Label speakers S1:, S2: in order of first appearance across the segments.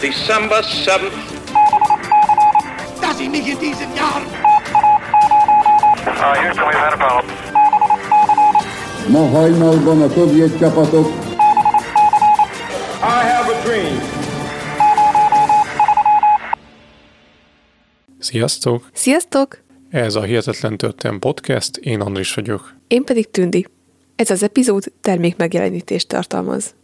S1: December 7th.
S2: dass ich mich in diesen Jahren
S3: Uh, Houston, we've had a problem.
S4: Ma hajnalban a szovjet csapatok
S5: I have a dream.
S6: Sziasztok!
S7: Sziasztok!
S6: Ez a Hihetetlen Történelem Podcast, én Andris vagyok.
S7: Én pedig Tündi. Ez az epizód termék megjelenítést tartalmaz.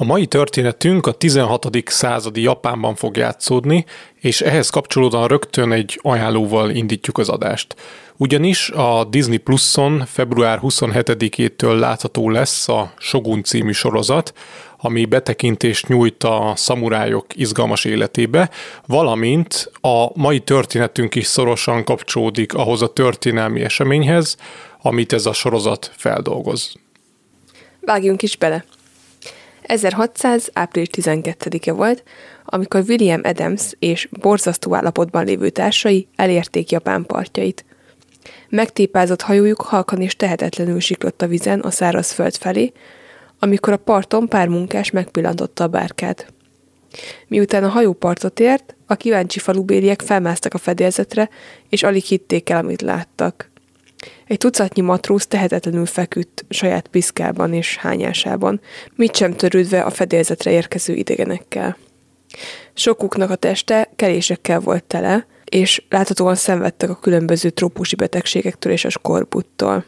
S6: A mai történetünk a 16. századi Japánban fog játszódni, és ehhez kapcsolódóan rögtön egy ajánlóval indítjuk az adást. Ugyanis a Disney Plus-on február 27-től látható lesz a Shogun című sorozat, ami betekintést nyújt a szamurájok izgalmas életébe, valamint a mai történetünk is szorosan kapcsolódik ahhoz a történelmi eseményhez, amit ez a sorozat feldolgoz.
S7: Vágjunk is bele. 1600. április 12-e volt, amikor William Adams és borzasztó állapotban lévő társai elérték Japán partjait. Megtépázott hajójuk halkan és tehetetlenül siklott a vizen a száraz föld felé, amikor a parton pár munkás megpillantotta a bárkát. Miután a hajó partot ért, a kíváncsi falubéliek felmásztak a fedélzetre, és alig hitték el, amit láttak. Egy tucatnyi matróz tehetetlenül feküdt saját piszkában és hányásában, mit sem törődve a fedélzetre érkező idegenekkel. Sokuknak a teste kelésekkel volt tele, és láthatóan szenvedtek a különböző trópusi betegségektől és a skorbuttól.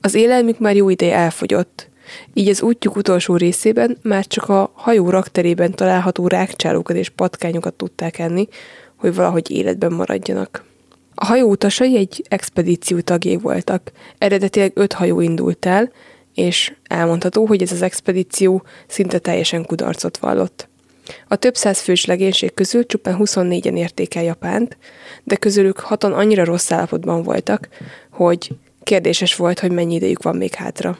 S7: Az élelmük már jó ideje elfogyott, így az útjuk utolsó részében már csak a hajó rakterében található rákcsálókat és patkányokat tudták enni, hogy valahogy életben maradjanak. A hajó utasai egy expedíció tagjai voltak. Eredetileg öt hajó indult el, és elmondható, hogy ez az expedíció szinte teljesen kudarcot vallott. A több száz fős legénység közül csupán 24-en érték el Japánt, de közülük hatan annyira rossz állapotban voltak, hogy kérdéses volt, hogy mennyi idejük van még hátra.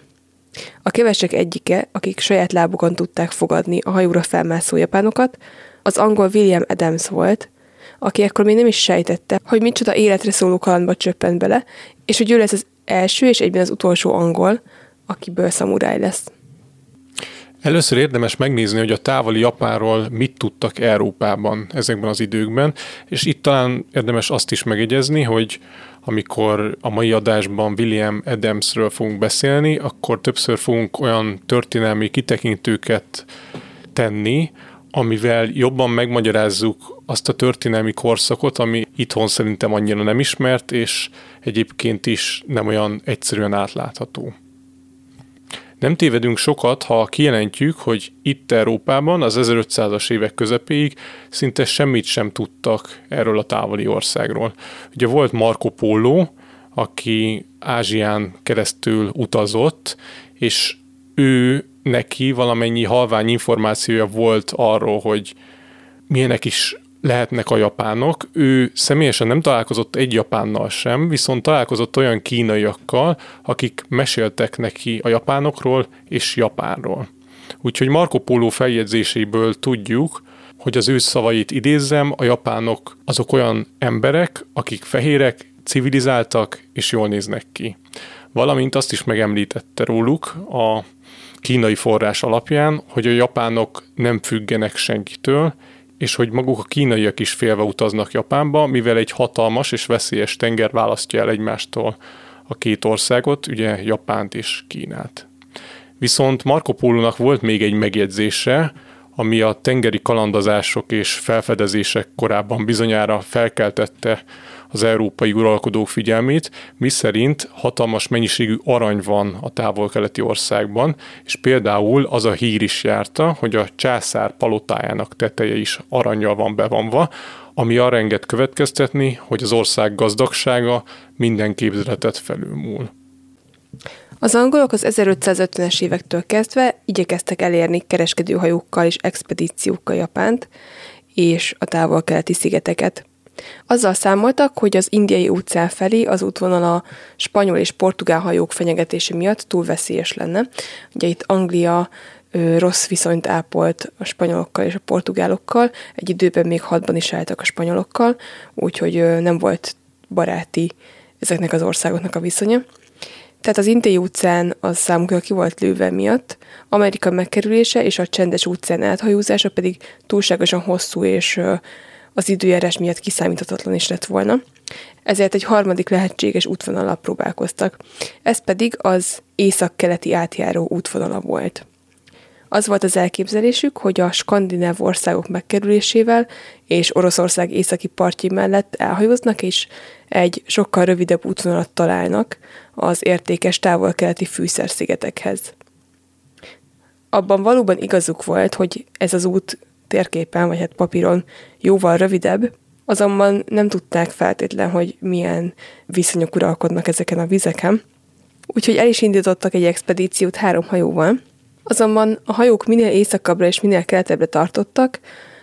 S7: A kevesek egyike, akik saját lábukon tudták fogadni a hajóra felmászó japánokat, az angol William Adams volt, aki ekkor még nem is sejtette, hogy micsoda életre szóló kalandba csöppent bele, és hogy ő lesz az első és egyben az utolsó angol, akiből szamuráj lesz.
S6: Először érdemes megnézni, hogy a távoli Japánról mit tudtak Európában ezekben az időkben, és itt talán érdemes azt is megjegyezni, hogy amikor a mai adásban William Adamsről fogunk beszélni, akkor többször fogunk olyan történelmi kitekintőket tenni, amivel jobban megmagyarázzuk azt a történelmi korszakot, ami itthon szerintem annyira nem ismert, és egyébként is nem olyan egyszerűen átlátható. Nem tévedünk sokat, ha kijelentjük, hogy itt Európában az 1500-as évek közepéig szinte semmit sem tudtak erről a távoli országról. Ugye volt Marco Polo, aki Ázsián keresztül utazott, és ő neki valamennyi halvány információja volt arról, hogy milyenek is lehetnek a japánok. Ő személyesen nem találkozott egy japánnal sem, viszont találkozott olyan kínaiakkal, akik meséltek neki a japánokról és Japánról. Úgyhogy Marco Polo feljegyzéséből tudjuk, hogy az ő szavait idézzem, a japánok azok olyan emberek, akik fehérek, civilizáltak és jól néznek ki. Valamint azt is megemlítette róluk a kínai forrás alapján, hogy a japánok nem függenek senkitől, és hogy maguk a kínaiak is félve utaznak Japánba, mivel egy hatalmas és veszélyes tenger választja el egymástól a két országot, ugye Japánt és Kínát. Viszont Marco Pólónak volt még egy megjegyzése, ami a tengeri kalandozások és felfedezések korábban bizonyára felkeltette az európai uralkodók figyelmét, miszerint hatalmas mennyiségű arany van a távol-keleti országban, és például az a hír is járta, hogy a császár palotájának teteje is aranyjal van bevonva, ami arra enged következtetni, hogy az ország gazdagsága minden képzeletet felülmúl.
S7: Az angolok az 1550-es évektől kezdve igyekeztek elérni kereskedőhajókkal és expedíciókkal Japánt és a távol-keleti szigeteket. Azzal számoltak, hogy az indiai óceán felé az útvonal a spanyol és portugál hajók fenyegetése miatt túl veszélyes lenne. Ugye itt Anglia ö, rossz viszonyt ápolt a spanyolokkal és a portugálokkal, egy időben még hadban is álltak a spanyolokkal, úgyhogy ö, nem volt baráti ezeknek az országoknak a viszonya. Tehát az Intéi utcán az számukra ki volt lőve miatt, Amerika megkerülése és a csendes utcán áthajózása pedig túlságosan hosszú és az időjárás miatt kiszámíthatatlan is lett volna. Ezért egy harmadik lehetséges útvonalra próbálkoztak. Ez pedig az észak-keleti átjáró útvonala volt. Az volt az elképzelésük, hogy a skandináv országok megkerülésével és Oroszország északi partjai mellett elhajóznak, és egy sokkal rövidebb útvonalat találnak az értékes távol-keleti fűszerszigetekhez. Abban valóban igazuk volt, hogy ez az út térképen, vagy hát papíron jóval rövidebb, azonban nem tudták feltétlen, hogy milyen viszonyok uralkodnak ezeken a vizeken, úgyhogy el is indítottak egy expedíciót három hajóval, Azonban a hajók minél északabbra és minél keletebbre tartottak,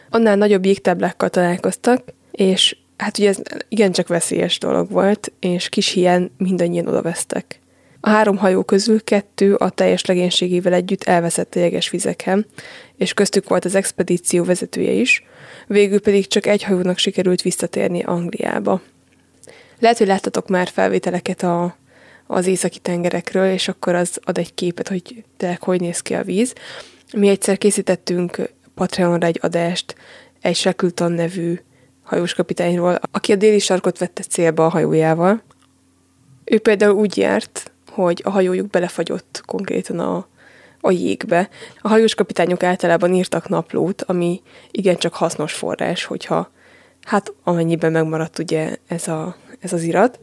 S7: annál nagyobb jégtáblákkal találkoztak, és hát ugye ez igencsak veszélyes dolog volt, és kis hiány mindannyian odavesztek. A három hajó közül kettő a teljes legénységével együtt elveszett a jeges vizeken, és köztük volt az expedíció vezetője is, végül pedig csak egy hajónak sikerült visszatérni Angliába. Lehet, hogy láttatok már felvételeket a az északi tengerekről, és akkor az ad egy képet, hogy tényleg hogy néz ki a víz. Mi egyszer készítettünk Patreonra egy adást egy Shackleton nevű hajós kapitányról, aki a déli sarkot vette célba a hajójával. Ő például úgy járt, hogy a hajójuk belefagyott konkrétan a, a jégbe. A hajós kapitányok általában írtak naplót, ami igencsak hasznos forrás, hogyha hát amennyiben megmaradt ugye ez, a, ez az irat.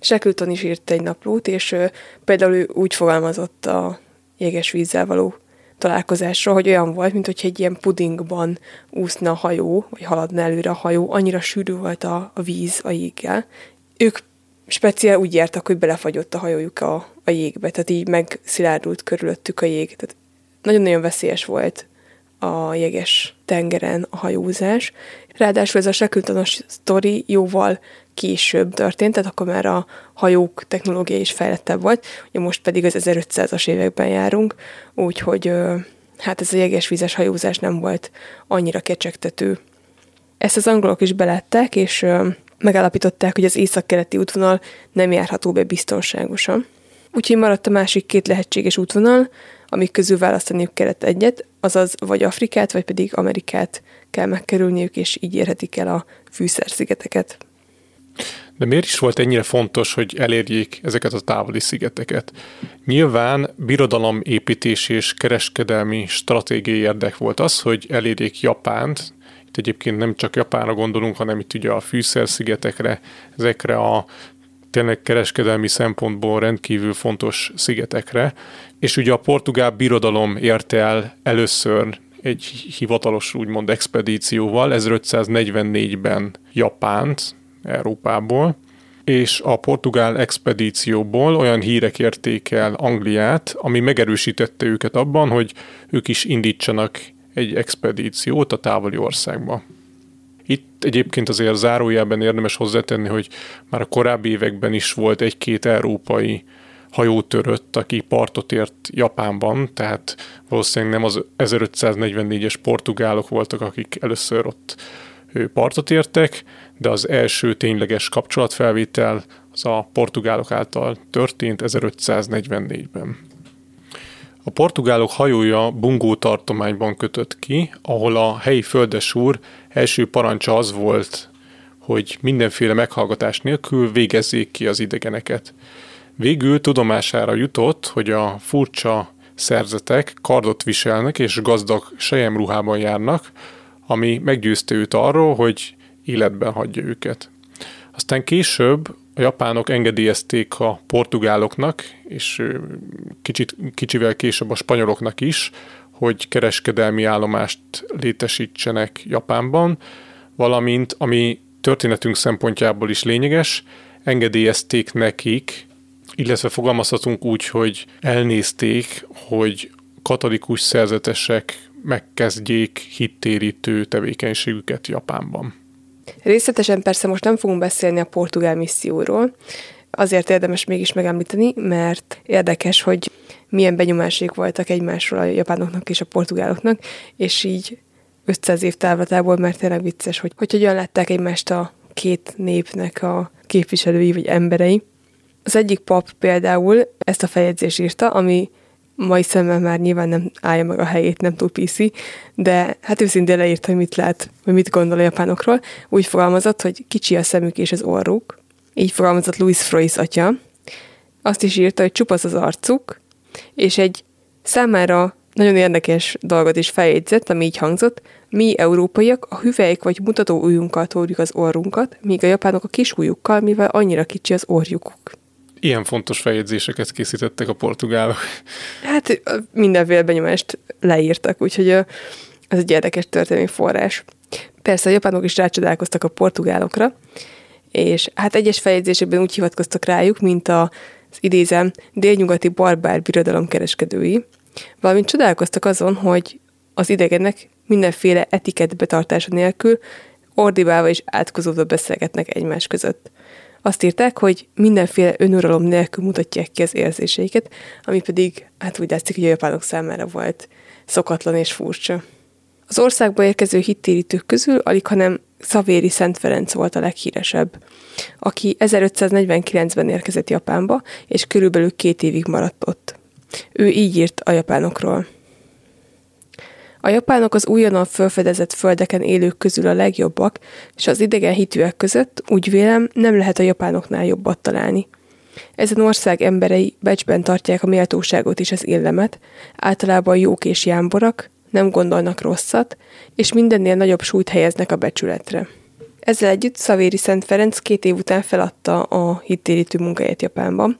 S7: Shackleton is írt egy naplót, és például ő úgy fogalmazott a jéges vízzel való találkozásra, hogy olyan volt, mint hogy egy ilyen pudingban úszna a hajó, vagy haladna előre a hajó, annyira sűrű volt a, a víz a jéggel. Ők speciál úgy jártak, hogy belefagyott a hajójuk a, a jégbe, tehát így megszilárdult körülöttük a jég. Tehát nagyon-nagyon veszélyes volt a jeges tengeren a hajózás. Ráadásul ez a Shackleton-os sztori jóval később történt, tehát akkor már a hajók technológia is fejlettebb volt, ugye most pedig az 1500-as években járunk, úgyhogy hát ez a jegesvízes hajózás nem volt annyira kecsegtető. Ezt az angolok is belátták, és megállapították, hogy az észak-keleti útvonal nem járható be biztonságosan. Úgyhogy maradt a másik két lehetséges útvonal, amik közül választaniuk kellett egyet, azaz vagy Afrikát, vagy pedig Amerikát kell megkerülniük, és így érhetik el a fűszerszigeteket.
S6: De miért is volt ennyire fontos, hogy elérjék ezeket a távoli szigeteket? Nyilván birodalomépítés és kereskedelmi stratégiai érdek volt az, hogy elérjék Japánt, itt egyébként nem csak Japánra gondolunk, hanem itt ugye a fűszerszigetekre, ezekre a tényleg kereskedelmi szempontból rendkívül fontos szigetekre, és ugye a portugál birodalom érte el először egy hivatalos úgymond expedícióval 1544-ben Japánt, Európából, és a portugál expedícióból olyan hírek érték el Angliát, ami megerősítette őket abban, hogy ők is indítsanak egy expedíciót a távoli országba. Itt egyébként azért zárójában érdemes hozzátenni, hogy már a korábbi években is volt egy-két európai hajótörött, aki partot ért Japánban, tehát valószínűleg nem az 1544-es portugálok voltak, akik először ott partot értek, de az első tényleges kapcsolatfelvétel az a portugálok által történt 1544-ben. A portugálok hajója Bungó tartományban kötött ki, ahol a helyi földesúr első parancsa az volt, hogy mindenféle meghallgatás nélkül végezzék ki az idegeneket. Végül tudomására jutott, hogy a furcsa szerzetek kardot viselnek és gazdag sejemruhában járnak, ami meggyőzte őt arról, hogy életben hagyja őket. Aztán később a japánok engedélyezték a portugáloknak, és kicsit, kicsivel később a spanyoloknak is, hogy kereskedelmi állomást létesítsenek Japánban, valamint, ami történetünk szempontjából is lényeges, engedélyezték nekik, illetve fogalmazhatunk úgy, hogy elnézték, hogy katolikus szerzetesek megkezdjék hittérítő tevékenységüket Japánban.
S7: Részletesen persze most nem fogunk beszélni a portugál misszióról, azért érdemes mégis megemlíteni, mert érdekes, hogy milyen benyomásék voltak egymásról a japánoknak és a portugáloknak, és így 500 év távlatából, mert tényleg vicces, hogy, hogy hogyan látták egymást a két népnek a képviselői vagy emberei. Az egyik pap például ezt a feljegyzést írta, ami mai szemmel már nyilván nem állja meg a helyét, nem túl PC, de hát őszintén leírta, hogy mit lát, vagy mit gondol a japánokról. Úgy fogalmazott, hogy kicsi a szemük és az orruk. Így fogalmazott Louis Frois atya. Azt is írta, hogy csupasz az arcuk, és egy számára nagyon érdekes dolgot is feljegyzett, ami így hangzott, mi európaiak a hüvelyk vagy mutató ujjunkkal tórjuk az orrunkat, míg a japánok a kis ujjukkal, mivel annyira kicsi az orjukuk.
S6: Ilyen fontos feljegyzéseket készítettek a portugálok.
S7: Hát mindenféle benyomást leírtak, úgyhogy ez egy érdekes történelmi forrás. Persze a japánok is rácsodálkoztak a portugálokra, és hát egyes feljegyzésekben úgy hivatkoztak rájuk, mint a, az idézem délnyugati barbár birodalom kereskedői, valamint csodálkoztak azon, hogy az idegenek mindenféle etikett betartása nélkül ordibálva és átkozódva beszélgetnek egymás között. Azt írták, hogy mindenféle önuralom nélkül mutatják ki az érzéseiket, ami pedig hát úgy látszik, hogy a japánok számára volt szokatlan és furcsa. Az országba érkező hittérítők közül alig, hanem Szavéri Szent Ferenc volt a leghíresebb, aki 1549-ben érkezett Japánba, és körülbelül két évig maradt ott. Ő így írt a japánokról. A japánok az újonnan felfedezett földeken élők közül a legjobbak, és az idegen hitűek között, úgy vélem, nem lehet a japánoknál jobbat találni. Ezen ország emberei becsben tartják a méltóságot és az illemet, általában jók és jámborak, nem gondolnak rosszat, és mindennél nagyobb súlyt helyeznek a becsületre. Ezzel együtt Szavéri Szent Ferenc két év után feladta a hittérítő munkáját Japánban,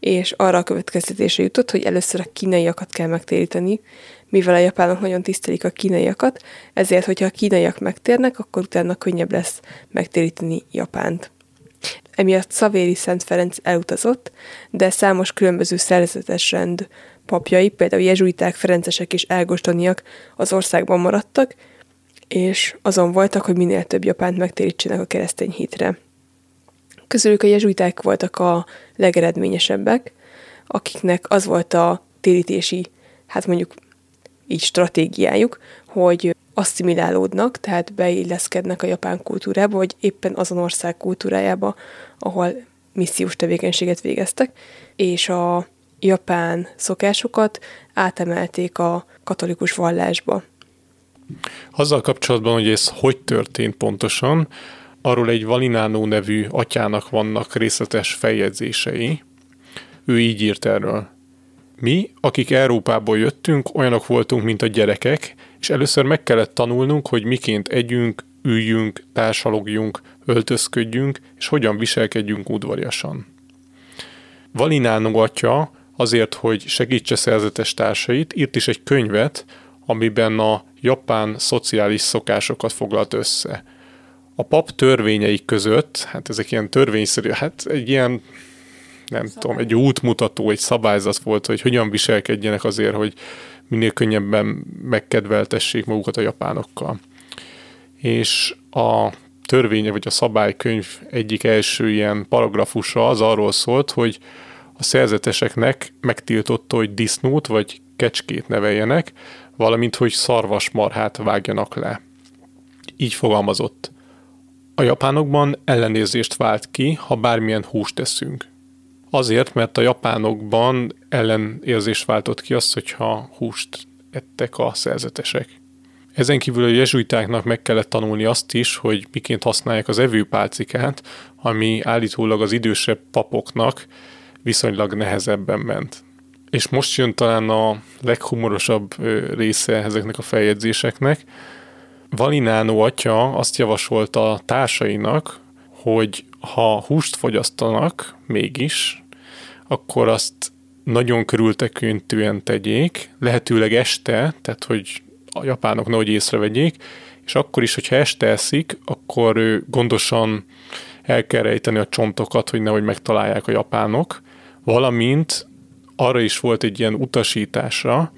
S7: és arra a következtetésre jutott, hogy először a kínaiakat kell megtéríteni, mivel a japánok nagyon tisztelik a kínaiakat, ezért, hogyha a kínaiak megtérnek, akkor utána könnyebb lesz megtéríteni Japánt. Emiatt Szavéri Szent Ferenc elutazott, de számos különböző szerzetes rend papjai, például jezsuiták, ferencesek és elgostoniak az országban maradtak, és azon voltak, hogy minél több japánt megtérítsenek a keresztény hitre. Közülük a jezsuiták voltak a legeredményesebbek, akiknek az volt a térítési, hát mondjuk így stratégiájuk, hogy asszimilálódnak, tehát beilleszkednek a japán kultúrába, vagy éppen azon ország kultúrájába, ahol missziós tevékenységet végeztek, és a japán szokásokat átemelték a katolikus vallásba.
S6: Azzal kapcsolatban, hogy ez hogy történt pontosan, arról egy Valinánó nevű atyának vannak részletes feljegyzései. Ő így írt erről. Mi, akik Európából jöttünk, olyanok voltunk, mint a gyerekek, és először meg kellett tanulnunk, hogy miként együnk, üljünk, társalogjunk, öltözködjünk, és hogyan viselkedjünk udvariasan. Valinánó atya azért, hogy segítse szerzetes társait, írt is egy könyvet, amiben a japán szociális szokásokat foglalt össze. A pap törvényei között, hát ezek ilyen törvényszerű, hát egy ilyen nem Szabály. tudom, egy útmutató, egy szabályzat volt, hogy hogyan viselkedjenek azért, hogy minél könnyebben megkedveltessék magukat a japánokkal. És a törvénye vagy a szabálykönyv egyik első ilyen paragrafusa az arról szólt, hogy a szerzeteseknek megtiltotta, hogy disznót vagy kecskét neveljenek, valamint hogy szarvasmarhát vágjanak le. Így fogalmazott. A japánokban ellenérzést vált ki, ha bármilyen húst teszünk. Azért, mert a japánokban ellenérzést váltott ki az, hogyha húst ettek a szerzetesek. Ezen kívül a jezsuitáknak meg kellett tanulni azt is, hogy miként használják az evőpálcikát, ami állítólag az idősebb papoknak viszonylag nehezebben ment. És most jön talán a leghumorosabb része ezeknek a feljegyzéseknek. Valinánó atya azt javasolta a társainak, hogy ha húst fogyasztanak mégis, akkor azt nagyon körültekintően tegyék, lehetőleg este, tehát hogy a japánok nehogy észrevegyék, és akkor is, hogyha este eszik, akkor gondosan el kell rejteni a csontokat, hogy nehogy megtalálják a japánok, valamint arra is volt egy ilyen utasítása,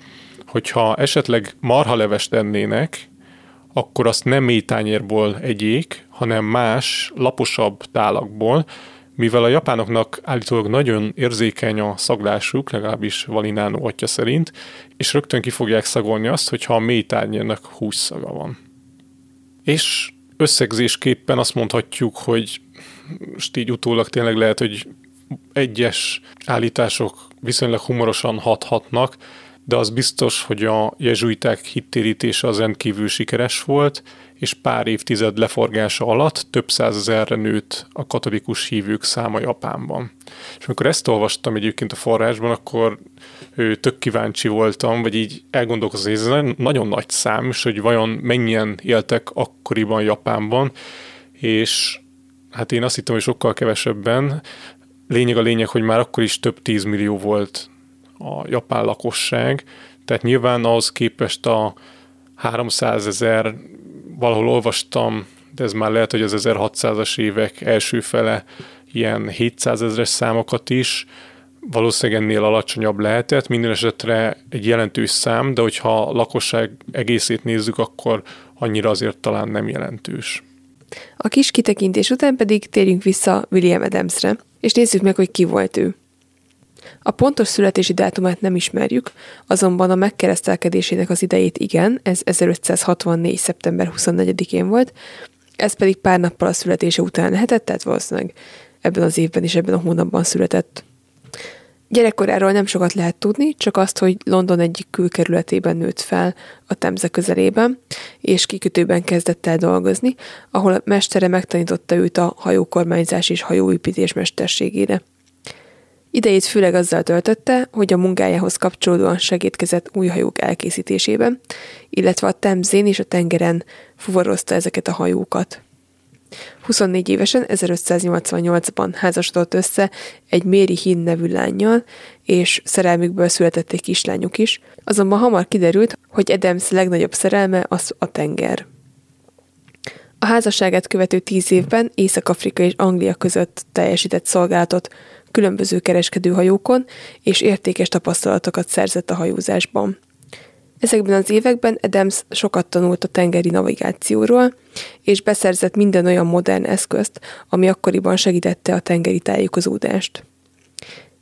S6: hogyha esetleg marhalevest ennének, akkor azt nem mély tányérból egyék, hanem más, laposabb tálakból, mivel a japánoknak állítólag nagyon érzékeny a szaglásuk, legalábbis Valinánó atya szerint, és rögtön ki fogják szagolni azt, hogyha a mély tányérnak hússzaga van. És összegzésképpen azt mondhatjuk, hogy most így utólag tényleg lehet, hogy egyes állítások viszonylag humorosan hathatnak, de az biztos, hogy a jezsuiták hittérítése az rendkívül sikeres volt, és pár évtized leforgása alatt több százezerre nőtt a katolikus hívők száma Japánban. És amikor ezt olvastam egyébként a forrásban, akkor tök kíváncsi voltam, vagy így elgondolkozom, hogy ez nagyon nagy szám, és hogy vajon mennyien éltek akkoriban Japánban, és hát én azt hittem, hogy sokkal kevesebben. Lényeg a lényeg, hogy már akkor is több tízmillió volt a japán lakosság, tehát nyilván ahhoz képest a 300 ezer, valahol olvastam, de ez már lehet, hogy az 1600-as évek első fele ilyen 700 ezeres számokat is, valószínűleg ennél alacsonyabb lehetett, minden esetre egy jelentős szám, de hogyha a lakosság egészét nézzük, akkor annyira azért talán nem jelentős.
S7: A kis kitekintés után pedig térjünk vissza William Adamsre, és nézzük meg, hogy ki volt ő. A pontos születési dátumát nem ismerjük, azonban a megkeresztelkedésének az idejét igen, ez 1564. szeptember 24-én volt, ez pedig pár nappal a születése után lehetett, tehát valószínűleg ebben az évben és ebben a hónapban született. Gyerekkoráról nem sokat lehet tudni, csak azt, hogy London egyik külkerületében nőtt fel a Temze közelében, és kikötőben kezdett el dolgozni, ahol a mestere megtanította őt a hajókormányzás és hajóépítés mesterségére. Idejét főleg azzal töltötte, hogy a munkájához kapcsolódóan segítkezett új hajók elkészítésében, illetve a Temzén és a tengeren fuvarozta ezeket a hajókat. 24 évesen 1588-ban házasodott össze egy Méri Hin nevű lányjal, és szerelmükből született egy kislányuk is, azonban hamar kiderült, hogy Adams legnagyobb szerelme az a tenger. A házasságát követő tíz évben Észak-Afrika és Anglia között teljesített szolgálatot különböző kereskedőhajókon, és értékes tapasztalatokat szerzett a hajózásban. Ezekben az években Adams sokat tanult a tengeri navigációról, és beszerzett minden olyan modern eszközt, ami akkoriban segítette a tengeri tájékozódást.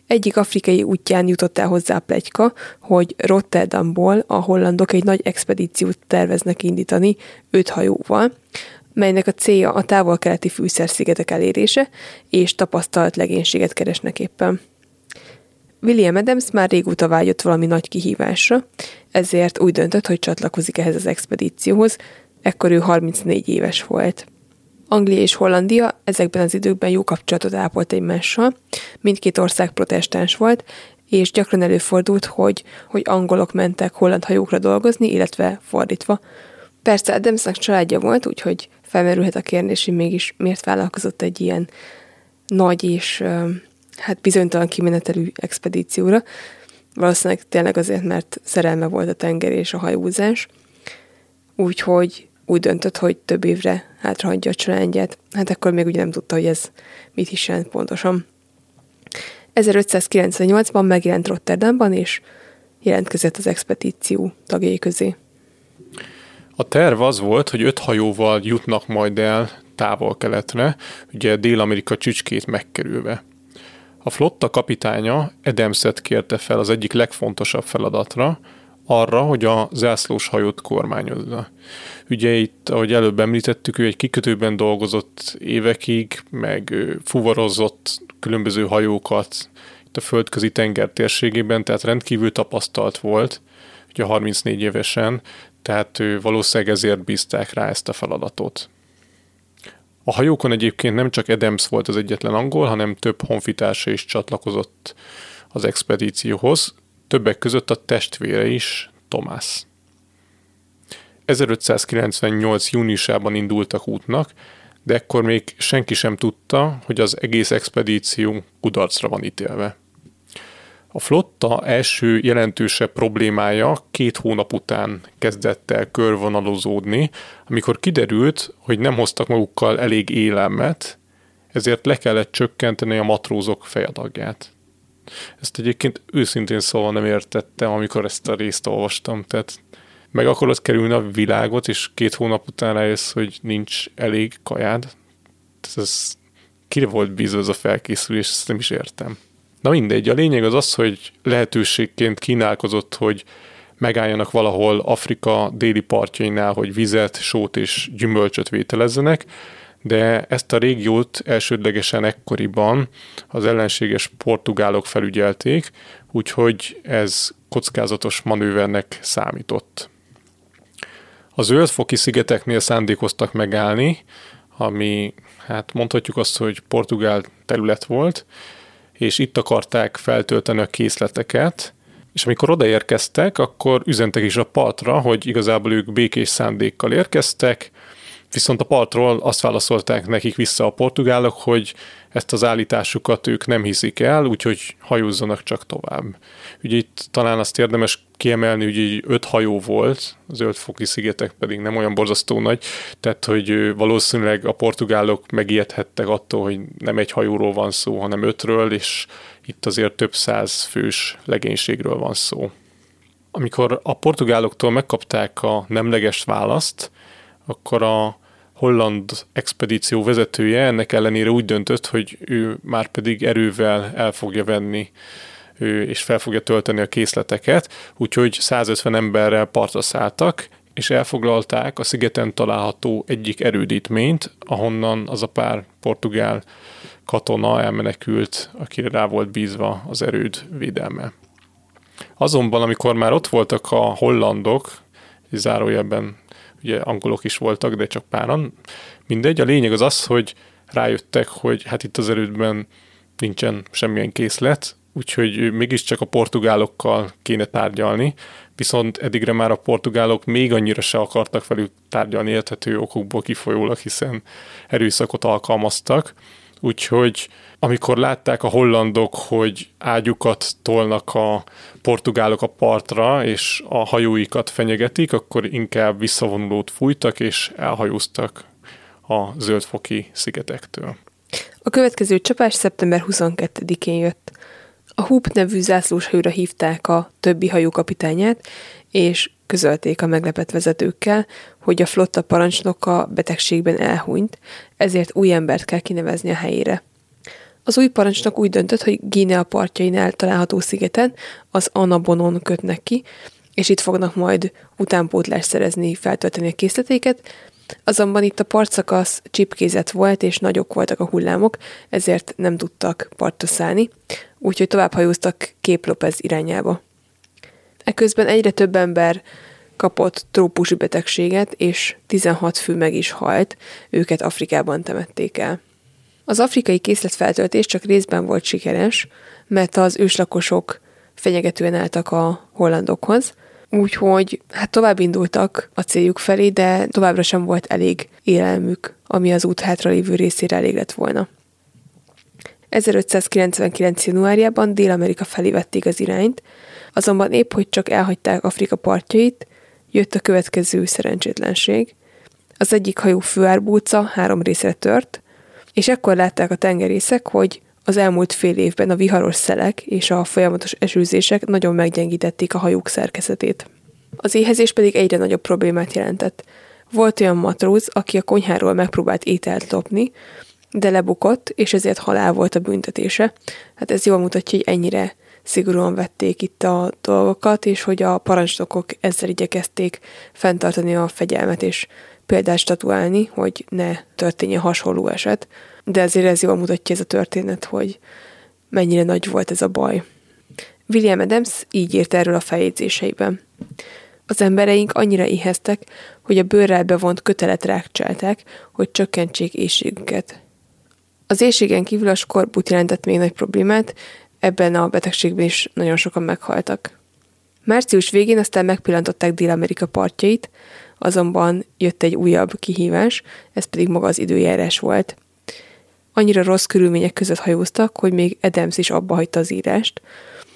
S7: Egyik afrikai útján jutott el hozzá plegyka, hogy Rotterdamból a hollandok egy nagy expedíciót terveznek indítani öt hajóval, melynek a célja a távol-keleti fűszerszigetek elérése, és tapasztalt legénységet keresnek éppen. William Adams már régóta vágyott valami nagy kihívásra, ezért úgy döntött, hogy csatlakozik ehhez az expedícióhoz, ekkor ő 34 éves volt. Anglia és Hollandia ezekben az időkben jó kapcsolatot ápolt egymással, mindkét ország protestáns volt, és gyakran előfordult, hogy, hogy angolok mentek holland hajókra dolgozni, illetve fordítva. Persze Adamsnak családja volt, úgyhogy felmerülhet a kérdés, hogy mégis miért vállalkozott egy ilyen nagy és hát bizonytalan kimenetelű expedícióra. Valószínűleg tényleg azért, mert szerelme volt a tenger és a hajózás. Úgyhogy úgy döntött, hogy több évre hátrahagyja a családját. Hát akkor még ugye nem tudta, hogy ez mit is jelent pontosan. 1598-ban megjelent Rotterdamban, és jelentkezett az expedíció tagjai közé.
S6: A terv az volt, hogy öt hajóval jutnak majd el távol-keletre, ugye Dél-Amerika csücskét megkerülve. A flotta kapitánya Edemszet kérte fel az egyik legfontosabb feladatra, arra, hogy a zászlós hajót kormányozza. Ugye itt, ahogy előbb említettük, ő egy kikötőben dolgozott évekig, meg fuvarozott különböző hajókat itt a földközi tenger térségében, tehát rendkívül tapasztalt volt, ugye 34 évesen, tehát ő valószínűleg ezért bízták rá ezt a feladatot. A hajókon egyébként nem csak Adams volt az egyetlen angol, hanem több honfitársa is csatlakozott az expedícióhoz, többek között a testvére is, Tomás. 1598. júniusában indultak útnak, de ekkor még senki sem tudta, hogy az egész expedíció kudarcra van ítélve. A flotta első jelentősebb problémája két hónap után kezdett el körvonalozódni, amikor kiderült, hogy nem hoztak magukkal elég élelmet, ezért le kellett csökkenteni a matrózok fejadagját. Ezt egyébként őszintén szóval nem értettem, amikor ezt a részt olvastam, tehát meg akarod kerülni a világot, és két hónap után rájössz, hogy nincs elég kajád. Ez kire volt bízva ez a felkészülés, ezt nem is értem. Na mindegy, a lényeg az az, hogy lehetőségként kínálkozott, hogy megálljanak valahol Afrika déli partjainál, hogy vizet, sót és gyümölcsöt vételezzenek, de ezt a régiót elsődlegesen ekkoriban az ellenséges portugálok felügyelték, úgyhogy ez kockázatos manővernek számított. A zöldfoki szigeteknél szándékoztak megállni, ami hát mondhatjuk azt, hogy portugál terület volt, és itt akarták feltölteni a készleteket, és amikor odaérkeztek, akkor üzentek is a partra, hogy igazából ők békés szándékkal érkeztek, viszont a partról azt válaszolták nekik vissza a portugálok, hogy ezt az állításukat ők nem hiszik el, úgyhogy hajózzanak csak tovább. Ugye itt talán azt érdemes kiemelni, hogy így öt hajó volt, az Zöldfoki szigetek pedig nem olyan borzasztó nagy, tehát hogy valószínűleg a portugálok megijedhettek attól, hogy nem egy hajóról van szó, hanem ötről, és itt azért több száz fős legénységről van szó. Amikor a portugáloktól megkapták a nemleges választ, akkor a holland expedíció vezetője ennek ellenére úgy döntött, hogy ő már pedig erővel el fogja venni és fel fogja tölteni a készleteket, úgyhogy 150 emberrel partra szálltak, és elfoglalták a szigeten található egyik erődítményt, ahonnan az a pár portugál katona elmenekült, akire rá volt bízva az erőd védelme. Azonban, amikor már ott voltak a hollandok, zárójelben ugye angolok is voltak, de csak páran, mindegy, a lényeg az az, hogy rájöttek, hogy hát itt az erődben nincsen semmilyen készlet, úgyhogy mégiscsak a portugálokkal kéne tárgyalni, viszont eddigre már a portugálok még annyira se akartak velük tárgyalni érthető okokból kifolyólag, hiszen erőszakot alkalmaztak, úgyhogy amikor látták a hollandok, hogy ágyukat tolnak a portugálok a partra, és a hajóikat fenyegetik, akkor inkább visszavonulót fújtak, és elhajóztak a zöldfoki szigetektől.
S7: A következő csapás szeptember 22-én jött. A Hoop nevű zászlós hajóra hívták a többi hajó kapitányát, és közölték a meglepett vezetőkkel, hogy a flotta parancsnoka betegségben elhunyt, ezért új embert kell kinevezni a helyére. Az új parancsnok úgy döntött, hogy Guinea partjainál található szigeten az Anabonon kötnek ki, és itt fognak majd utánpótlást szerezni, feltölteni a készletéket, Azonban itt a partszakasz csipkézet volt, és nagyok voltak a hullámok, ezért nem tudtak partra szállni, úgyhogy tovább hajóztak Kép López irányába. Eközben egyre több ember kapott trópusi betegséget, és 16 fő meg is halt, őket Afrikában temették el. Az afrikai készletfeltöltés csak részben volt sikeres, mert az őslakosok fenyegetően álltak a hollandokhoz, úgyhogy hát tovább indultak a céljuk felé, de továbbra sem volt elég élelmük, ami az út hátra lévő részére elég lett volna. 1599. januárjában Dél-Amerika felé vették az irányt, azonban épp, hogy csak elhagyták Afrika partjait, jött a következő szerencsétlenség. Az egyik hajó főárbúca három részre tört, és ekkor látták a tengerészek, hogy az elmúlt fél évben a viharos szelek és a folyamatos esőzések nagyon meggyengítették a hajók szerkezetét. Az éhezés pedig egyre nagyobb problémát jelentett. Volt olyan matróz, aki a konyháról megpróbált ételt lopni, de lebukott, és ezért halál volt a büntetése. Hát ez jól mutatja, hogy ennyire szigorúan vették itt a dolgokat, és hogy a parancsnokok ezzel igyekezték fenntartani a fegyelmet, és példát statuálni, hogy ne történjen hasonló eset, de ezért ez jól mutatja ez a történet, hogy mennyire nagy volt ez a baj. William Adams így írt erről a feljegyzéseiben. Az embereink annyira éheztek, hogy a bőrrel bevont kötelet rákcsálták, hogy csökkentsék éjségüket. Az éjségen kívül a skorbut jelentett még nagy problémát, ebben a betegségben is nagyon sokan meghaltak. Március végén aztán megpillantották Dél-Amerika partjait, azonban jött egy újabb kihívás, ez pedig maga az időjárás volt. Annyira rossz körülmények között hajóztak, hogy még Adams is abba hagyta az írást.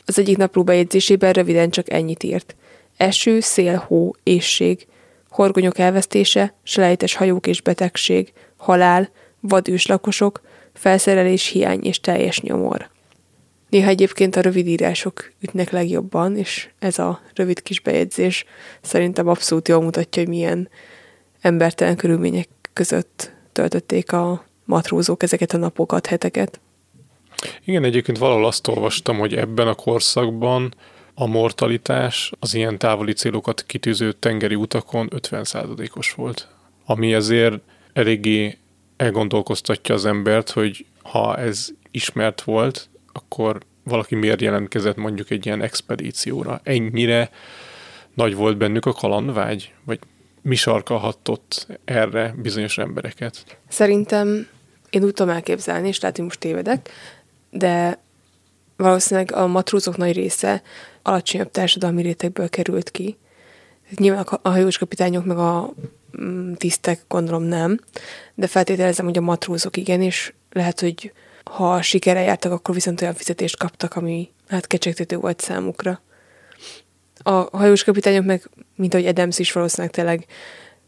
S7: Az egyik napló bejegyzésében röviden csak ennyit írt. Eső, szél, hó, ésség, horgonyok elvesztése, selejtes hajók és betegség, halál, vadős lakosok, felszerelés hiány és teljes nyomor. Néha egyébként a rövid írások ütnek legjobban, és ez a rövid kis bejegyzés szerintem abszolút jól mutatja, hogy milyen embertelen körülmények között töltötték a matrózók ezeket a napokat, heteket.
S6: Igen, egyébként valahol azt olvastam, hogy ebben a korszakban a mortalitás az ilyen távoli célokat kitűző tengeri utakon 50%-os volt. Ami ezért eléggé elgondolkoztatja az embert, hogy ha ez ismert volt, akkor valaki miért jelentkezett mondjuk egy ilyen expedícióra. Ennyire nagy volt bennük a kalandvágy? Vagy mi sarkalhatott erre bizonyos embereket?
S7: Szerintem én úgy tudom elképzelni, és lehet, hogy most tévedek, de valószínűleg a matrózok nagy része alacsonyabb társadalmi rétegből került ki. Nyilván a hajós kapitányok meg a mm, tisztek gondolom nem, de feltételezem, hogy a matrózok igen, és lehet, hogy ha sikere jártak, akkor viszont olyan fizetést kaptak, ami hát kecsegtető volt számukra. A hajós kapitányok meg, mint ahogy Adams is valószínűleg tényleg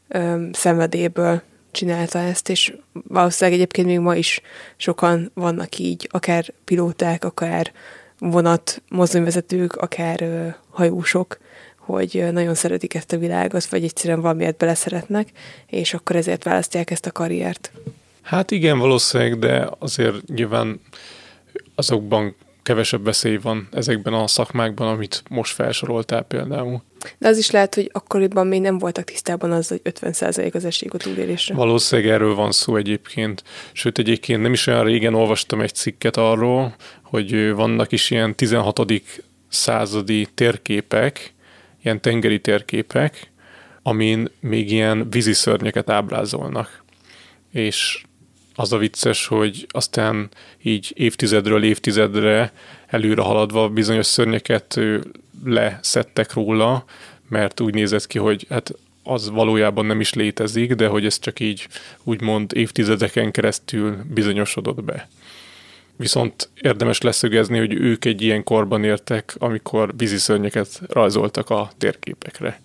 S7: öm, szenvedélyből csinálta ezt, és valószínűleg egyébként még ma is sokan vannak így, akár pilóták, akár vonat mozdonyvezetők, akár ö, hajósok, hogy nagyon szeretik ezt a világot, vagy egyszerűen valamiért beleszeretnek, és akkor ezért választják ezt a karriert.
S6: Hát igen, valószínűleg, de azért nyilván azokban kevesebb veszély van ezekben a szakmákban, amit most felsoroltál például.
S7: De az is lehet, hogy akkoriban még nem voltak tisztában az, hogy 50% az esély a túlélésre.
S6: Valószínűleg erről van szó egyébként. Sőt, egyébként nem is olyan régen olvastam egy cikket arról, hogy vannak is ilyen 16. századi térképek, ilyen tengeri térképek, amin még ilyen víziszörnyeket ábrázolnak. És az a vicces, hogy aztán így évtizedről évtizedre előre haladva bizonyos szörnyeket leszettek róla, mert úgy nézett ki, hogy hát az valójában nem is létezik, de hogy ez csak így úgymond évtizedeken keresztül bizonyosodott be. Viszont érdemes leszögezni, hogy ők egy ilyen korban értek, amikor víziszörnyeket rajzoltak a térképekre.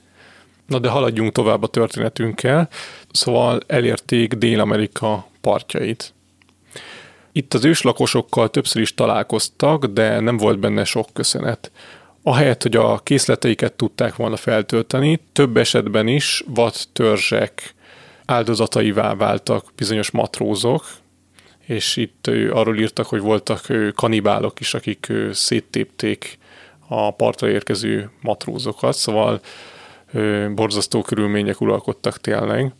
S6: Na de haladjunk tovább a történetünkkel. Szóval elérték Dél-Amerika partjait. Itt az őslakosokkal többször is találkoztak, de nem volt benne sok köszönet. Ahelyett, hogy a készleteiket tudták volna feltölteni, több esetben is vad törzsek áldozataivá váltak bizonyos matrózok, és itt arról írtak, hogy voltak kanibálok is, akik széttépték a partra érkező matrózokat, szóval borzasztó körülmények uralkodtak tényleg.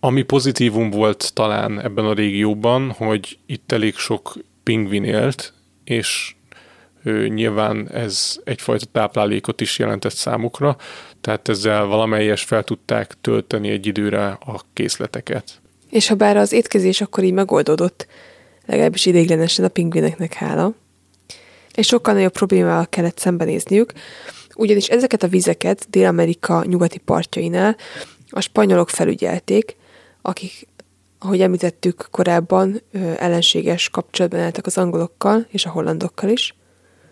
S6: Ami pozitívum volt talán ebben a régióban, hogy itt elég sok pingvin élt, és ő, nyilván ez egyfajta táplálékot is jelentett számukra, tehát ezzel valamelyes fel tudták tölteni egy időre a készleteket.
S7: És ha bár az étkezés akkor így megoldódott, legalábbis ideiglenesen a pingvineknek hála, és sokkal nagyobb problémával kellett szembenézniük, ugyanis ezeket a vizeket Dél-Amerika nyugati partjainál a spanyolok felügyelték, akik, ahogy említettük korábban, ellenséges kapcsolatban álltak az angolokkal és a hollandokkal is.